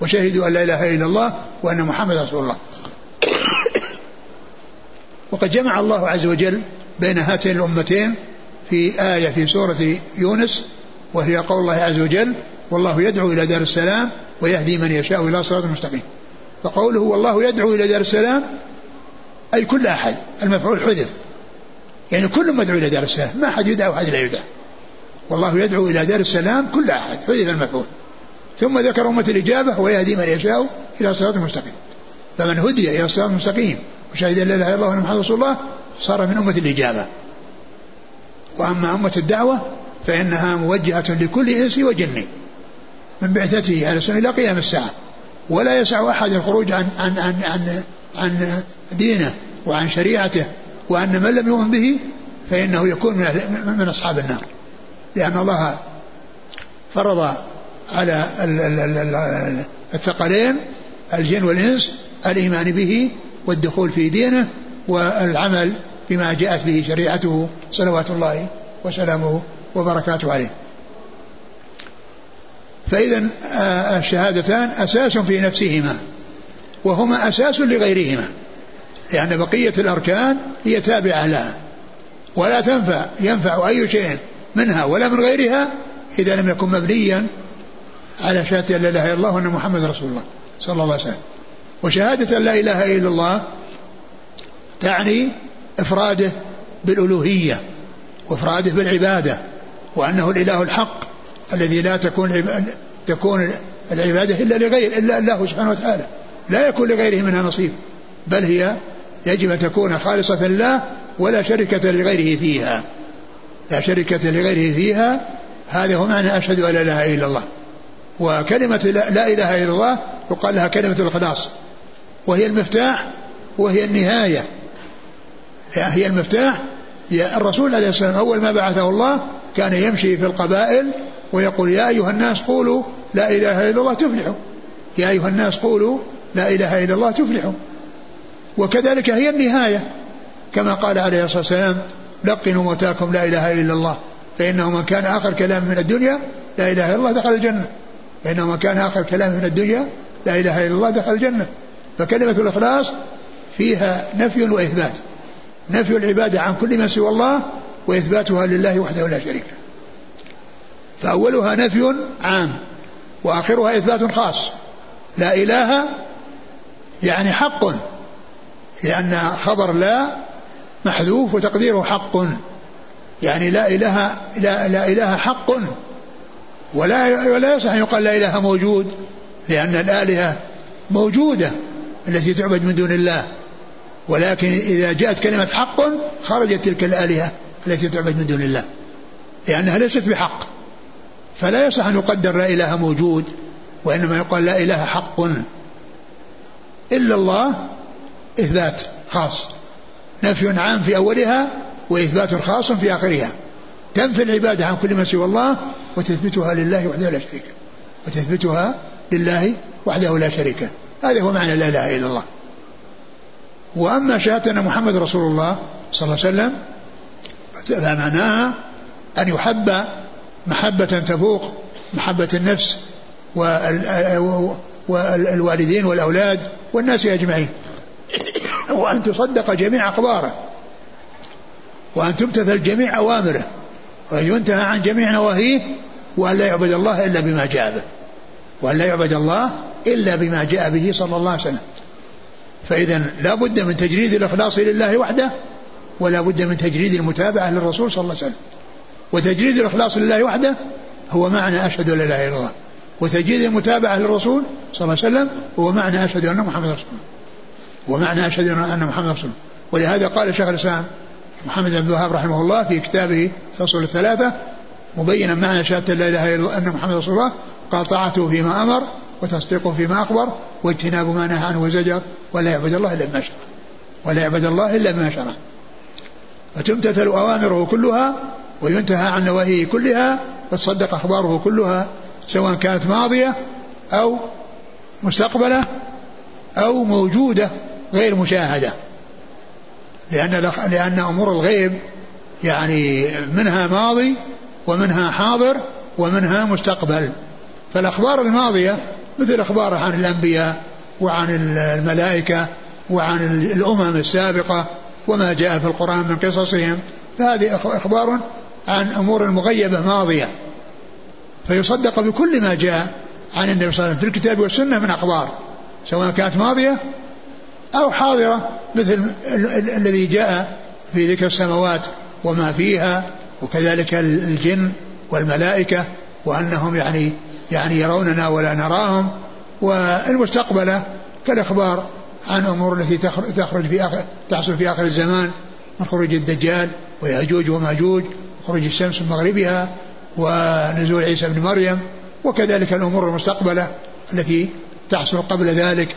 وشهدوا أن لا إله إلا الله وأن محمد رسول الله. وقد جمع الله عز وجل بين هاتين الأمتين في آية في سورة يونس وهي قول الله عز وجل والله يدعو إلى دار السلام ويهدي من يشاء إلى صراط مستقيم. فقوله والله يدعو إلى دار السلام أي كل أحد المفعول حذف. يعني كل مدعو إلى دار السلام ما أحد يدعو وأحد لا يدعى. والله يدعو إلى دار السلام كل أحد حذف المفعول. ثم ذكر أمة الإجابة ويهدي من يشاء إلى صراط مستقيم. فمن هدي إلى صراط مستقيم وشهد أن لا إله إلا الله وأن محمد رسول الله صار من أمة الإجابة. وأما أمة الدعوة فإنها موجهة لكل إنس وجن. من بعثته على السنة إلى قيام الساعة. ولا يسع أحد الخروج عن عن عن عن, عن دينه وعن شريعته وأن من لم يؤمن به فإنه يكون من, من أصحاب النار. لأن الله فرض على الثقلين الجن والإنس الإيمان به والدخول في دينه والعمل بما جاءت به شريعته صلوات الله وسلامه وبركاته عليه. فإذا آه، الشهادتان أساس في نفسهما وهما أساس لغيرهما لأن بقية الأركان هي تابعة لها ولا تنفع ينفع أي شيء منها ولا من غيرها إذا لم يكن مبنيا على شهادة لا إله إلا الله وأن محمد رسول الله صلى الله عليه وسلم. وشهادة لا إله إلا الله تعني إفراده بالألوهية وإفراده بالعبادة وأنه الإله الحق الذي لا تكون تكون العبادة إلا لغير إلا الله سبحانه وتعالى. لا يكون لغيره منها نصيب. بل هي يجب أن تكون خالصة لله ولا شركة لغيره فيها. لا شركة لغيره فيها. هذا هو معنى أشهد أن لا إله إلا الله. وكلمة لا إله إلا الله يقال لها كلمة الإخلاص. وهي المفتاح وهي النهاية. هي المفتاح. الرسول عليه الصلاة والسلام أول ما بعثه الله كان يمشي في القبائل ويقول يا أيها الناس قولوا لا إله إلا الله تفلحوا. يا أيها الناس قولوا لا إله إلا الله تفلحوا. وكذلك هي النهاية. كما قال عليه الصلاة والسلام لقنوا موتاكم لا إله إلا الله فإنه من كان آخر كلام من الدنيا لا إله إلا الله دخل الجنة. فإنه من كان آخر كلام من الدنيا لا إله إلا الله دخل الجنة. فكلمة الإخلاص فيها نفي وإثبات. نفي العبادة عن كل من سوى الله وإثباتها لله وحده لا شريك له. فأولها نفي عام وآخرها إثبات خاص. لا إله يعني حق لأن خبر لا محذوف وتقديره حق. يعني لا إله لا, لا إله حق ولا ولا يصح أن يقال لا إله موجود لأن الآلهة موجودة التي تعبد من دون الله. ولكن إذا جاءت كلمة حق خرجت تلك الآلهة التي تعبد من دون الله لأنها ليست بحق. فلا يصح أن يقدر لا إله موجود وإنما يقال لا إله حق. إلا الله إثبات خاص نفي عام في أولها وإثبات خاص في آخرها. تنفي العبادة عن كل ما سوى الله وتثبتها لله وحده لا شريك وتثبتها لله وحده لا شريك هذا هو معنى لا إله إلا الله. وأما شهادة أن محمد رسول الله صلى الله عليه وسلم فمعناها أن يحب محبة تفوق محبة النفس والوالدين والأولاد والناس أجمعين. وأن تصدق جميع أخباره. وأن تمتثل جميع أوامره. وأن ينتهى عن جميع نواهيه. وأن لا يعبد الله إلا بما جاء به. وأن لا يعبد الله إلا بما جاء به صلى الله عليه وسلم. فإذا لا بد من تجريد الإخلاص لله وحده ولا بد من تجريد المتابعة للرسول صلى الله عليه وسلم. وتجريد الإخلاص لله وحده هو معنى أشهد أن لا إله إلا الله. وتجريد المتابعة للرسول صلى الله عليه وسلم هو معنى أشهد أن محمد رسول الله. ومعنى أشهد أن محمد رسول ولهذا قال شيخ الإسلام محمد بن الوهاب رحمه الله في كتابه فصل الثلاثة مبينا معنى شهادة لا إله إلا أن محمد رسول الله قال طاعته فيما أمر وتصديقه فيما أخبر واجتناب ما نهى عنه وزجر ولا يعبد الله إلا بما شرع. ولا يعبد الله إلا بما شرع. فتمتثل أوامره كلها وينتهى عن نواهيه كلها وتصدق أخباره كلها سواء كانت ماضية أو مستقبلة أو موجودة غير مشاهدة. لأن لأن أمور الغيب يعني منها ماضي ومنها حاضر ومنها مستقبل. فالأخبار الماضية مثل أخبار عن الأنبياء وعن الملائكة وعن الأمم السابقة وما جاء في القرآن من قصصهم فهذه أخبار عن أمور مغيبة ماضية. فيصدق بكل ما جاء عن النبي صلى الله عليه وسلم في الكتاب والسنة من أخبار سواء كانت ماضية أو حاضرة مثل الذي جاء في ذكر السماوات وما فيها وكذلك الجن والملائكة وأنهم يعني يعني يروننا ولا نراهم والمستقبلة كالإخبار عن أمور التي تخرج في آخر تحصل في آخر الزمان من خروج الدجال ويأجوج ومأجوج خروج الشمس من مغربها ونزول عيسى بن مريم وكذلك الأمور المستقبلة التي تحصل قبل ذلك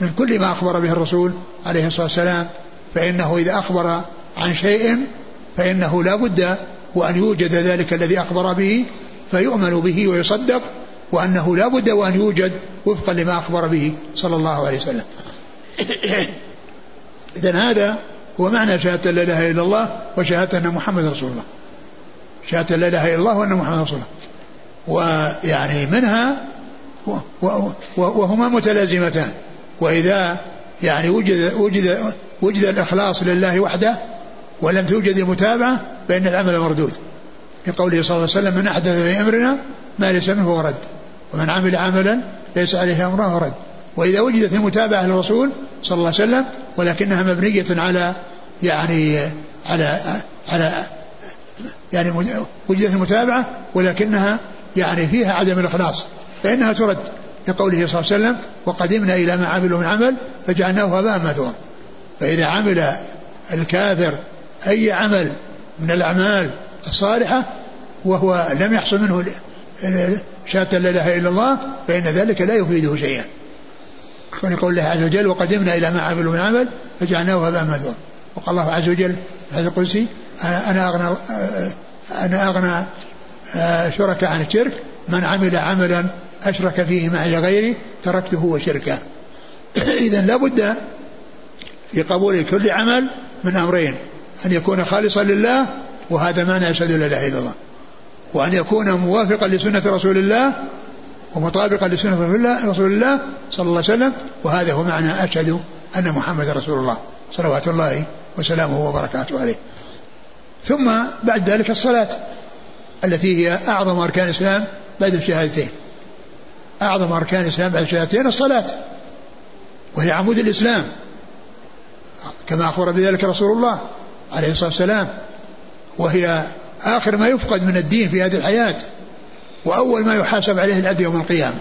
من كل ما أخبر به الرسول عليه الصلاة والسلام. فإنه إذا أخبر عن شيء فإنه لا بد وأن يوجد ذلك الذي أخبر به فيؤمن به ويصدق وأنه لا بد وأن يوجد وفقا لما أخبر به صلى الله عليه وسلم. إذا هذا هو معنى شهادة لا إله إلا الله وشهادة أن محمد رسول الله. شهادة لا إله إلا الله وأن محمد رسول الله. ويعني منها وهما متلازمتان. وإذا يعني وجد وجد وجد الإخلاص لله وحده ولم توجد المتابعة فإن العمل مردود. لقوله صلى الله عليه وسلم من أحدث في أمرنا ما ليس منه رد. ومن عمل عملا ليس عليه أمره رد. وإذا وجدت المتابعة للرسول صلى الله عليه وسلم ولكنها مبنية على يعني على على يعني وجدت المتابعة ولكنها يعني فيها عدم الإخلاص فإنها ترد لقوله صلى الله عليه وسلم وقدمنا إلى ما عملوا من عمل فجعلناه هباء منثورا فإذا عمل الكافر أي عمل من الأعمال الصالحة وهو لم يحصل منه شهادة لا إله إلا الله فإن ذلك لا يفيده شيئا. كون قول الله عز وجل وقدمنا إلى ما عملوا من عمل فجعلناه هباء منثورا وقال الله عز وجل في هذا القدسي أنا أغنى أنا أغنى شركاء عن الشرك. من عمل عملا أشرك فيه معي غيري تركته وشركه. إذا لابد في قبول كل عمل من أمرين. أن يكون خالصا لله وهذا معنى أشهد لا إله إلا الله. وأن يكون موافقا لسنة رسول الله ومطابقا لسنة رسول الله, رسول الله صلى الله عليه وسلم. وهذا هو معنى أشهد أن محمد رسول الله. صلوات الله وسلامه وبركاته عليه. ثم بعد ذلك الصلاة التي هي أعظم أركان الإسلام بعد الشهادتين. أعظم أركان الإسلام بعد الشهادتين الصلاة وهي عمود الإسلام كما أخبر بذلك رسول الله عليه الصلاة والسلام وهي آخر ما يفقد من الدين في هذه الحياة وأول ما يحاسب عليه العبد يوم القيامة.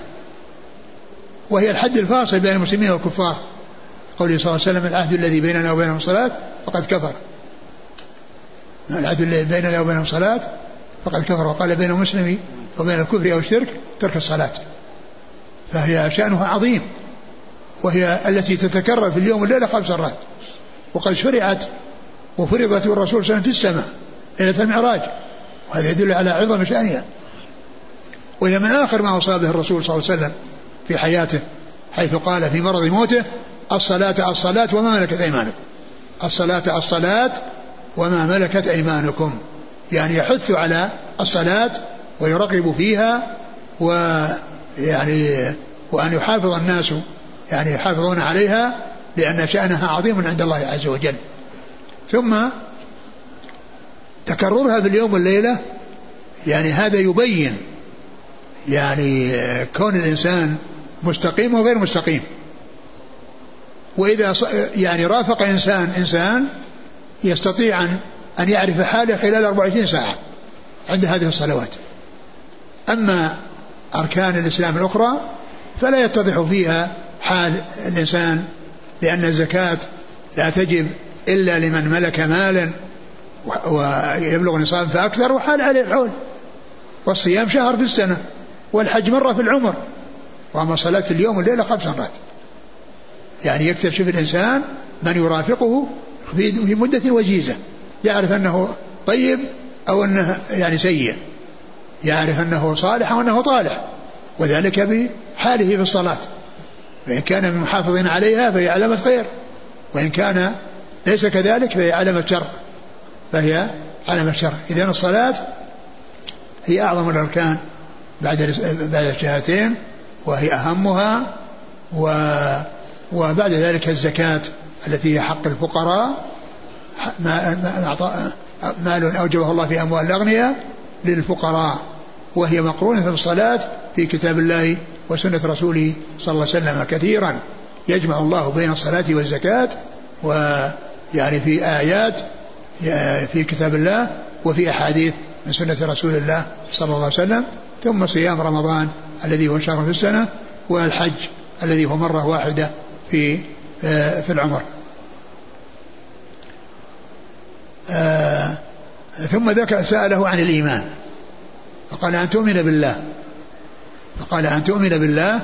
وهي الحد الفاصل بين المسلمين والكفار قوله صلى الله عليه وسلم العهد الذي بيننا وبينهم الصلاة فقد كفر. العهد الذي بيننا وبينهم الصلاة فقد كفر وقال بين المسلم وبين الكفر أو الشرك ترك الصلاة. فهي شأنها عظيم وهي التي تتكرر في اليوم والليلة خمس مرات. وقد شرعت وفرضت الرسول صلى الله عليه وسلم في السماء ليلة المعراج. وهذا يدل على عظم شأنها. وهي من آخر ما أوصى به الرسول صلى الله عليه وسلم في حياته حيث قال في مرض موته الصلاة الصلاة وما ملكت أيمانكم. الصلاة الصلاة وما ملكت أيمانكم. يعني يحث على الصلاة ويرغب فيها ويعني وأن يحافظ الناس يعني يحافظون عليها لأن شأنها عظيم عند الله عز وجل. ثم تكررها في اليوم والليلة يعني هذا يبين يعني كون الإنسان مستقيم وغير مستقيم. وإذا يعني رافق إنسان إنسان يستطيع أن يعرف حاله خلال 24 ساعة عند هذه الصلوات. أما أركان الإسلام الأخرى فلا يتضح فيها حال الإنسان لأن الزكاة لا تجب إلا لمن ملك مالا ويبلغ نصاب فأكثر وحال عليه الحول والصيام شهر في السنة والحج مرة في العمر. وأما الصلاة في اليوم والليلة خمس مرات. يعني يكتشف الإنسان من يرافقه في مدة وجيزة يعرف أنه طيب أو أنه يعني سيء يعرف أنه صالح أو أنه طالح وذلك حاله في الصلاة. فإن كان من محافظين عليها فهي علامة خير وإن كان ليس كذلك فهي علامة شر فهي علامة شر إذا الصلاة هي أعظم الأركان بعد بعد الشهادتين وهي أهمها و وبعد ذلك الزكاة. التي هي حق الفقراء مال أوجبه الله في أموال الأغنياء للفقراء وهي مقرونة في الصلاة في كتاب الله وسنة رسوله صلى الله عليه وسلم كثيرا. يجمع الله بين الصلاة والزكاة ويعني في آيات في كتاب الله وفي أحاديث من سنة رسول الله صلى الله عليه وسلم. ثم صيام رمضان الذي هو شهر في السنة والحج الذي هو مرة واحدة في في العمر. ثم ذكر سأله عن الإيمان. فقال أن تؤمن بالله. فقال أن تؤمن بالله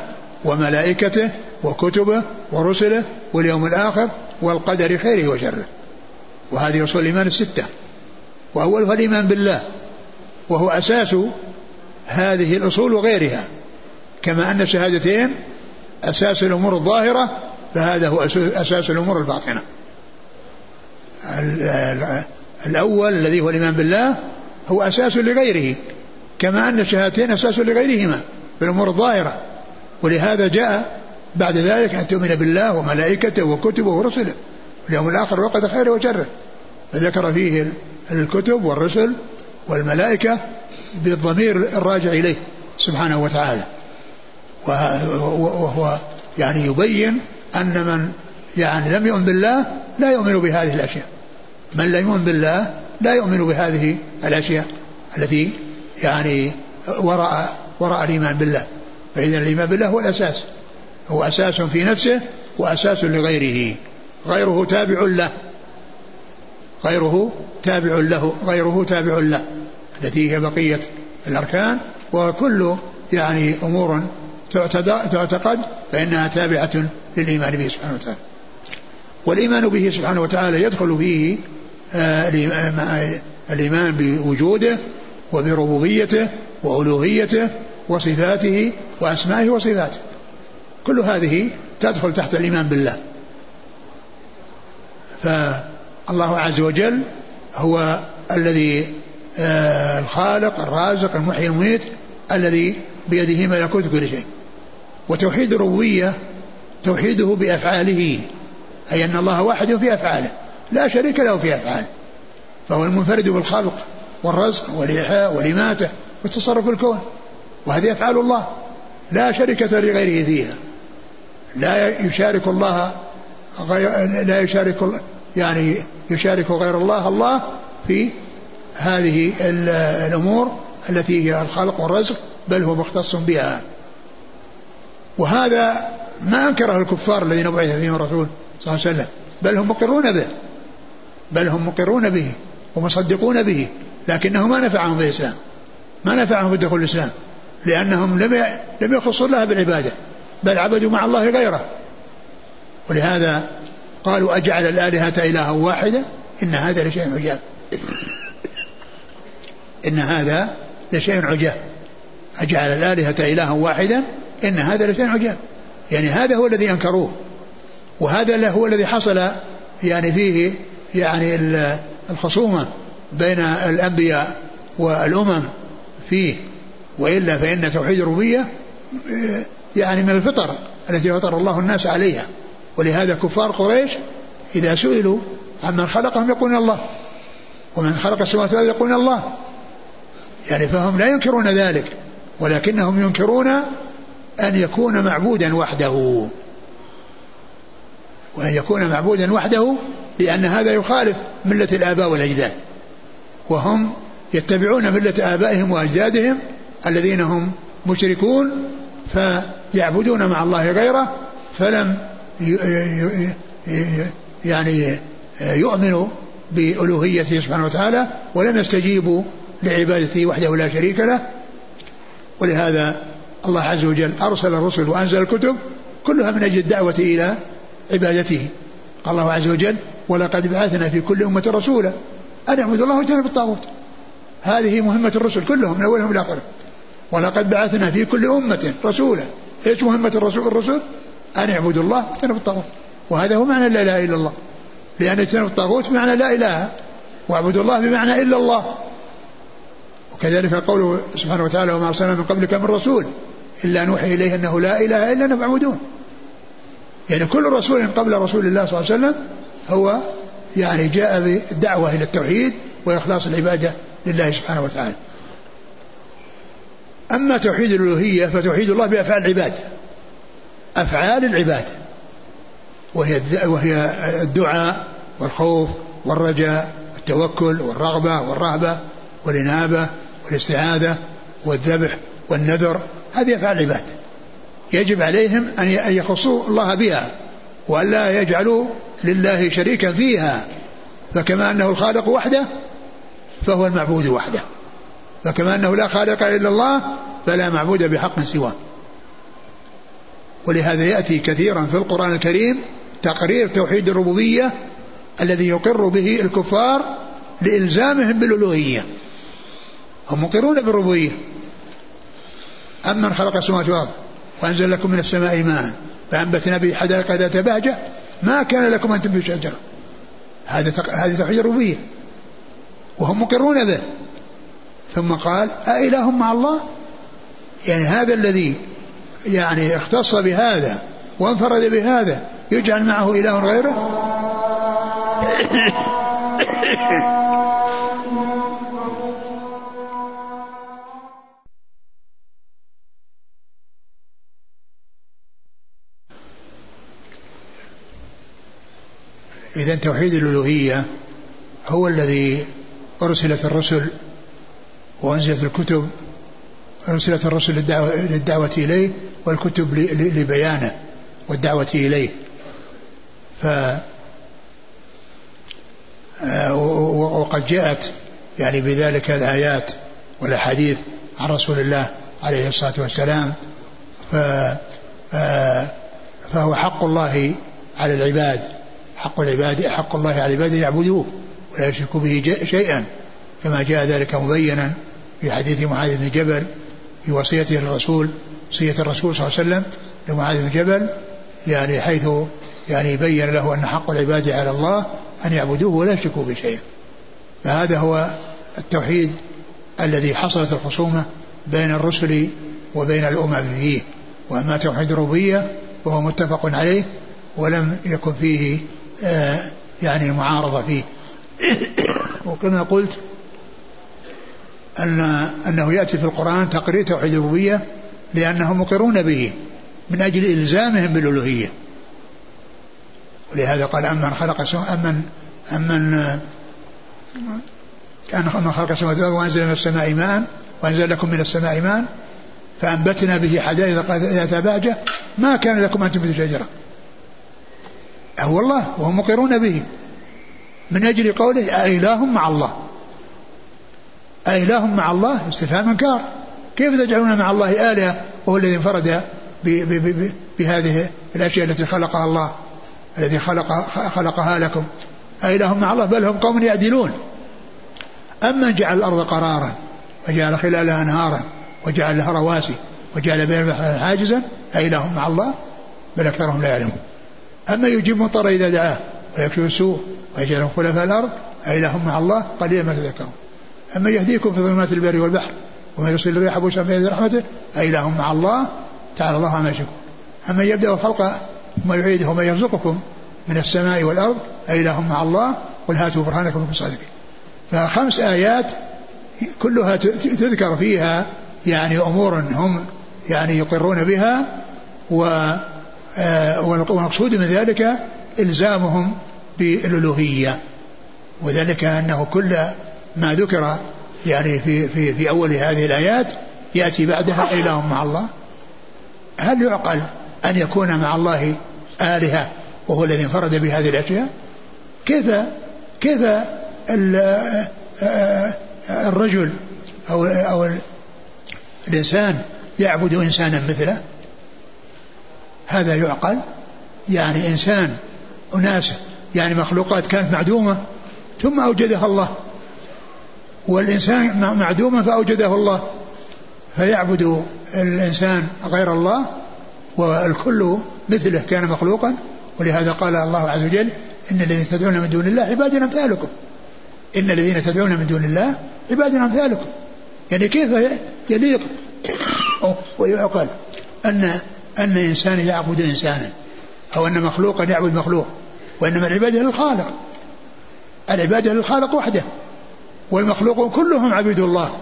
وملائكته وكتبه ورسله واليوم الآخر والقدر خيره وشره. وهذه أصول الإيمان الستة. وأولها الإيمان بالله. وهو أساس هذه الأصول وغيرها. كما أن الشهادتين أساس الأمور الظاهرة فهذا هو أساس الأمور الباطنة. الأول الذي هو الإيمان بالله هو أساس لغيره كما أن الشهادتين أساس لغيرهما في الأمور الظاهرة. ولهذا جاء بعد ذلك أن تؤمن بالله وملائكته وكتبه ورسله. اليوم الآخر وقت خيره وشره. فذكر فيه الكتب والرسل والملائكة بالضمير الراجع إليه سبحانه وتعالى. وهو يعني يبين أن من يعني لم يؤمن بالله لا يؤمن بهذه الأشياء. من لا يؤمن بالله لا يؤمن بهذه الأشياء التي يعني وراء وراء الإيمان بالله. فإذا الإيمان بالله هو الأساس. هو أساس في نفسه وأساس لغيره. غيره تابع له. غيره تابع له. غيره تابع له. التي هي بقية الأركان. وكل يعني أمور تعتقد فإنها تابعة للإيمان به سبحانه وتعالى. والإيمان به سبحانه وتعالى يدخل فيه الإيمان بوجوده وبربوبيته وألوهيته وصفاته وأسمائه وصفاته. كل هذه تدخل تحت الإيمان بالله. فالله عز وجل هو الذي آه، الخالق الرازق المحيي المميت الذي بيده ملكوت كل شيء. وتوحيد الربوبية توحيده بأفعاله أي أن الله واحد في أفعاله. لا شريك له في أفعاله فهو المنفرد بالخلق والرزق والإحياء والإماتة والتصرف الكون. وهذه أفعال الله. لا شركة لغيره فيها. لا يشارك الله غير لا يشارك يعني يشارك غير الله الله في هذه الأمور التي هي الخلق والرزق بل هو مختص بها. وهذا ما أنكره الكفار الذين بعث فيهم الرسول صلى الله عليه وسلم بل هم مقرون به. بل هم مقرون به ومصدقون به لكنه ما نفعهم في الإسلام. ما نفعهم في دخول الإسلام لأنهم لم لم يخصوا الله بالعبادة بل عبدوا مع الله غيره. ولهذا قالوا أجعل الآلهة إلها واحدة؟ إن هذا لشيء عجاب. إن هذا لشيء عجاب. أجعل الآلهة إلها واحدا إن هذا لشيء عجاب. يعني هذا هو الذي أنكروه وهذا هو الذي حصل يعني فيه يعني الخصومة بين الأنبياء والأمم فيه وإلا فإن توحيد الربوبية يعني من الفطر التي فطر الله الناس عليها. ولهذا كفار قريش إذا سئلوا عمن خلقهم يقولون الله ومن خلق السماوات والأرض يقولون الله. يعني فهم لا ينكرون ذلك ولكنهم ينكرون أن يكون معبودا وحده. وأن يكون معبودا وحده لأن هذا يخالف ملة الآباء والأجداد. وهم يتبعون ملة آبائهم وأجدادهم الذين هم مشركون فيعبدون مع الله غيره فلم يعني يؤمنوا بألوهيته سبحانه وتعالى ولم يستجيبوا لعبادته وحده لا شريك له. ولهذا الله عز وجل أرسل الرسل وأنزل الكتب كلها من أجل الدعوة إلى عبادته. قال الله عز وجل ولقد بعثنا في كل أمة رسولا أن اعبدوا الله واجتنبوا الطاغوت. هذه مهمة الرسل كلهم من أولهم إلى آخرهم. ولقد بعثنا في كل أمة رسولا إيش مهمة الرسول؟ الرسل؟ أن يعبدوا الله واجتنبوا الطاغوت. وهذا هو معنى لا إله إلا الله. لأن اجتنبوا الطاغوت بمعنى لا إله واعبدوا الله بمعنى إلا الله. وكذلك قوله سبحانه وتعالى وما أرسلنا من قبلك من رسول إلا نوحي إليه أنه لا إله إلا أنه فاعبدون. يعني كل رسول قبل رسول الله صلى الله عليه وسلم هو يعني جاء بالدعوة إلى التوحيد وإخلاص العبادة لله سبحانه وتعالى. أما توحيد الألوهية فتوحيد الله بأفعال العباد أفعال العباد. وهي وهي الدعاء والخوف والرجاء والتوكل والرغبة والرهبة والإنابة والاستعاذة والذبح والنذر هذه أفعال العباد. يجب عليهم أن يخصوا الله بها وأن لا يجعلوا لله شريكا فيها فكما أنه الخالق وحده فهو المعبود وحده. فكما أنه لا خالق إلا الله فلا معبود بحق سواه. ولهذا يأتي كثيرا في القرآن الكريم تقرير توحيد الربوبية الذي يقر به الكفار لإلزامهم بالألوهية. هم مقرون بالربوبية. أمن خلق السماوات والأرض وأنزل لكم من السماء ماء فأنبتنا به حدائق ذات بهجة ما كان لكم أن تنبتوا شجرة هذا هذه توحيد الربوبية وهم مقرون به ثم قال أإله مع الله يعني هذا الذي يعني اختص بهذا وانفرد بهذا يجعل معه إله غيره إذا توحيد الألوهية هو الذي أرسلت الرسل وأنزلت الكتب أرسلت الرسل للدعوة, للدعوة إليه والكتب لبيانه والدعوة إليه. ف آه، وقد جاءت يعني بذلك الآيات والأحاديث عن رسول الله عليه الصلاة والسلام. ف آه، فهو حق الله على العباد. حق العباد حق الله على العباد يعبدوه ولا يشركوا به شيئا. كما جاء ذلك مبينا في حديث معاذ بن جبل في وصيته للرسول وصية الرسول صلى الله عليه وسلم لمعاذ بن جبل يعني حيث يعني بين له أن حق العباد على الله أن يعبدوه ولا يشركوا به شيئا. فهذا هو التوحيد الذي حصلت الخصومة بين الرسل وبين الأمم فيه وأما توحيد الربوبية وهو متفق عليه ولم يكن فيه يعني معارضة فيه. وكما قلت أن أنه يأتي في القرآن تقرير توحيد الربوبية لأنهم مقرون به من أجل إلزامهم بالألوهية. ولهذا قال أمن خلق أمن أمن كان من خلق السماوات والأرض وأنزل من السماء ماء وأنزل لكم من السماء ماء فأنبتنا به حدائق ذات بهجة ما كان لكم أن تنبتوا شجرة. هو الله وهم مقرون به. من أجل قوله أإله مع الله. أإله مع الله استفهام إنكار. كيف تجعلون مع الله آلهة؟ وهو الذي انفرد بهذه الأشياء التي خلقها الله الذي خلق خلقها لكم. أإله مع الله بل هم قوم يعدلون. أمن جعل الأرض قرارا وجعل خلالها أنهارا وجعل لها رواسي وجعل بين البحر حاجزا أإله مع الله بل أكثرهم لا يعلمون. أما يجيب مطر إذا دعاه ويكشف السوء ويجعلهم خلفاء الأرض أإله مع الله قليلا ما تذكرون أما يهديكم في ظلمات البر والبحر وما يرسل الريح بشرا بين رحمته أإله مع الله تعالى الله عما يشركون. أما يبدأ الخلق ثم يعيده وما يرزقكم من السماء والأرض أإله مع الله قل هاتوا برهانكم في صادقين. فخمس آيات كلها تذكر فيها يعني أمور هم يعني يقرون بها و والمقصود من ذلك إلزامهم بالألوهية. وذلك أنه كل ما ذكر يعني في في في أول هذه الآيات يأتي بعدها إله مع الله. هل يعقل أن يكون مع الله آلهة وهو الذي انفرد بهذه الأشياء؟ كيف كيف الرجل أو أو الإنسان يعبد إنسانا مثله؟ هذا يعقل. يعني إنسان أناس يعني مخلوقات كانت معدومة ثم أوجدها الله. والإنسان معدوما فأوجده الله. فيعبد الإنسان غير الله والكل مثله كان مخلوقا. ولهذا قال الله عز وجل إن الذين تدعون من دون الله عباد أمثالكم. إن الذين تدعون من دون الله عباد أمثالكم. يعني كيف يليق؟ ويعقل أن أن إنسان يعبد إنسانا أو أن مخلوقا يعبد مخلوق وإنما العبادة للخالق. العبادة للخالق وحده والمخلوقون كلهم عبيد الله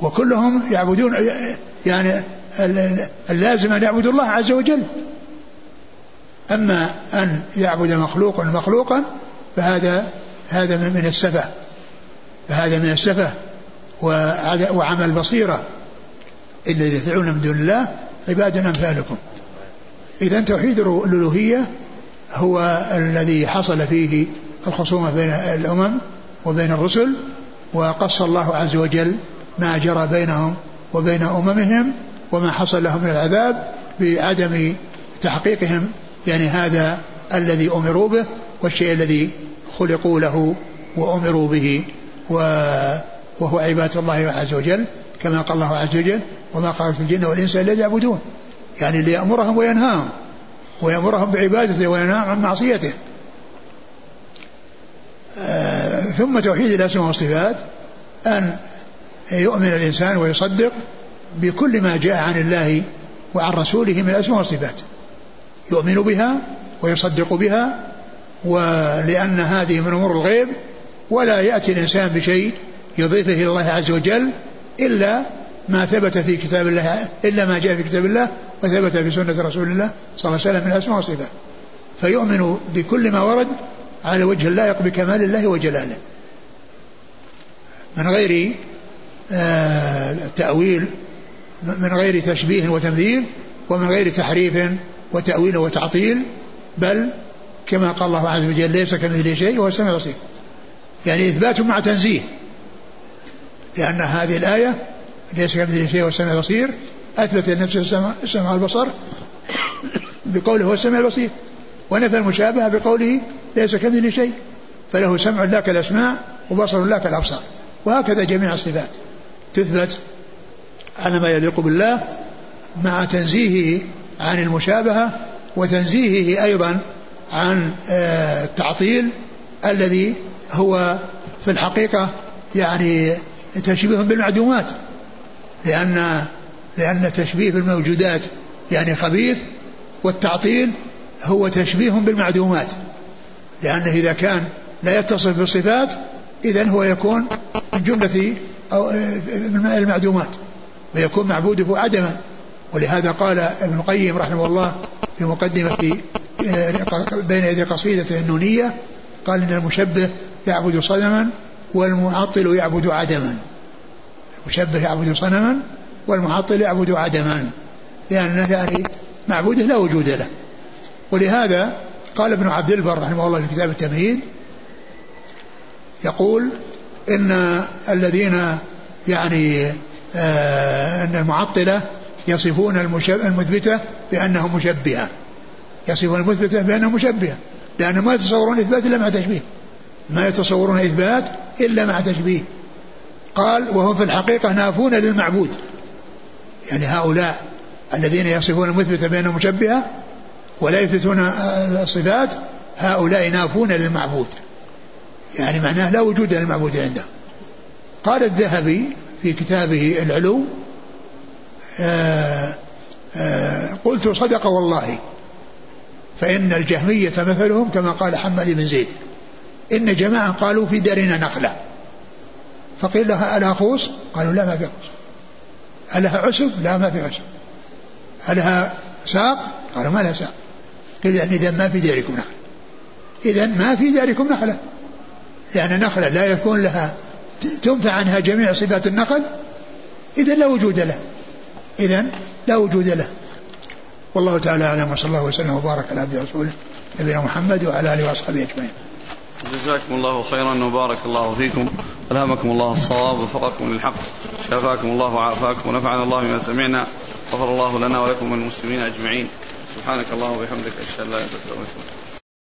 وكلهم يعبدون يعني اللازم أن يعبدوا الله عز وجل. أما أن يعبد مخلوق مخلوقا فهذا هذا من السفة فهذا من السفة وعمل بصيرة. الذي تدعون من دون الله عباد أمثالكم. إذا توحيد الألوهية هو الذي حصل فيه الخصومة بين الأمم وبين الرسل وقص الله عز وجل ما جرى بينهم وبين أممهم وما حصل لهم من العذاب بعدم تحقيقهم يعني هذا الذي أمروا به والشيء الذي خلقوا له وأمروا به وهو عبادة الله عز وجل كما قال الله عز وجل وما خلقت الجن والإنس إلا ليعبدون. يعني ليأمرهم وينهاهم ويأمرهم بعبادته وينهاهم عن معصيته. آه ثم توحيد الأسماء والصفات أن يؤمن الإنسان ويصدق بكل ما جاء عن الله وعن رسوله من الأسماء والصفات. يؤمن بها ويصدق بها ولأن هذه من أمور الغيب ولا يأتي الإنسان بشيء يضيفه إلى الله عز وجل إلا ما ثبت في كتاب الله إلا ما جاء في كتاب الله وثبت في سنة رسول الله صلى الله عليه وسلم من الأسماء والصفات فيؤمن بكل ما ورد على وجه اللائق بكمال الله وجلاله. من غير آه تأويل من غير تشبيه وتمثيل ومن غير تحريف وتأويل وتعطيل بل كما قال الله عز وجل ليس كمثله شيء وهو السميع البصير. يعني إثبات مع تنزيه. لأن هذه الآية ليس كمثله شيء وهو السميع البصير. أثبت لنفسه السمع, السمع والبصر بقوله هو السميع البصير. ونفى المشابهة بقوله ليس كمثله شيء. فله سمع لا كالأسماع وبصر لا كالأبصار. وهكذا جميع الصفات. تثبت على ما يليق بالله مع تنزيهه عن المشابهة وتنزيهه أيضا عن آه، التعطيل الذي هو في الحقيقة يعني تشبيه بالمعدومات. لأن لأن التشبيه بالموجودات يعني خبيث والتعطيل هو تشبيه بالمعدومات. لأنه إذا كان لا يتصف بالصفات إذا هو يكون من جملة أو المعدومات ويكون معبوده عدما. ولهذا قال ابن القيم رحمه الله في مقدمة آه، بين يدي قصيدة النونية قال إن المشبه يعبد صنما والمعطل يعبد عدما. المشبه يعبد صنما والمعطل يعبد عدما لأنه يعني معبوده لا وجود له. ولهذا قال ابن عبد البر رحمه الله في كتاب التمهيد يقول إن الذين يعني آه أن المعطلة يصفون المثبتة بأنه مشبهة يصفون المثبتة بأنه مشبهة لأنه ما يتصورون إثبات إلا مع تشبيه. ما يتصورون إثبات إلا مع تشبيه. قال وهم في الحقيقة نافون للمعبود. يعني هؤلاء الذين يصفون المثبتة بأنه مشبهة ولا يثبتون الصفات هؤلاء نافون للمعبود. يعني معناه لا وجود للمعبود عنده. قال الذهبي في كتابه العلو آه، آه، قلت صدق والله فإن الجهمية مثلهم كما قال حماد بن زيد. إن جماعة قالوا في دارنا نخلة. فقيل لها ألا خوص؟ قالوا لا ما في خوص. ألها عسب؟ لا ما في عسب. ألها ساق؟ قالوا ما لها ساق. قيل يعني إذا ما في داركم نخلة. إذا ما في داركم نخلة. لأن نخلة لا يكون لها تنفع عنها جميع صفات النخل. إذا لا وجود له إذا لا وجود له والله تعالى أعلم وصلى الله وسلم وبارك على عبده ورسوله نبينا محمد وعلى آله وأصحابه أجمعين. جزاكم الله خيرا وبارك الله فيكم. ألهمكم الله الصواب ووفقكم للحق. شافاكم الله وعافاكم ونفعنا الله بما سمعنا. غفر الله لنا ولكم وللمسلمين أجمعين. سبحانك اللهم وبحمدك أشهد أن لا إله إلا أنت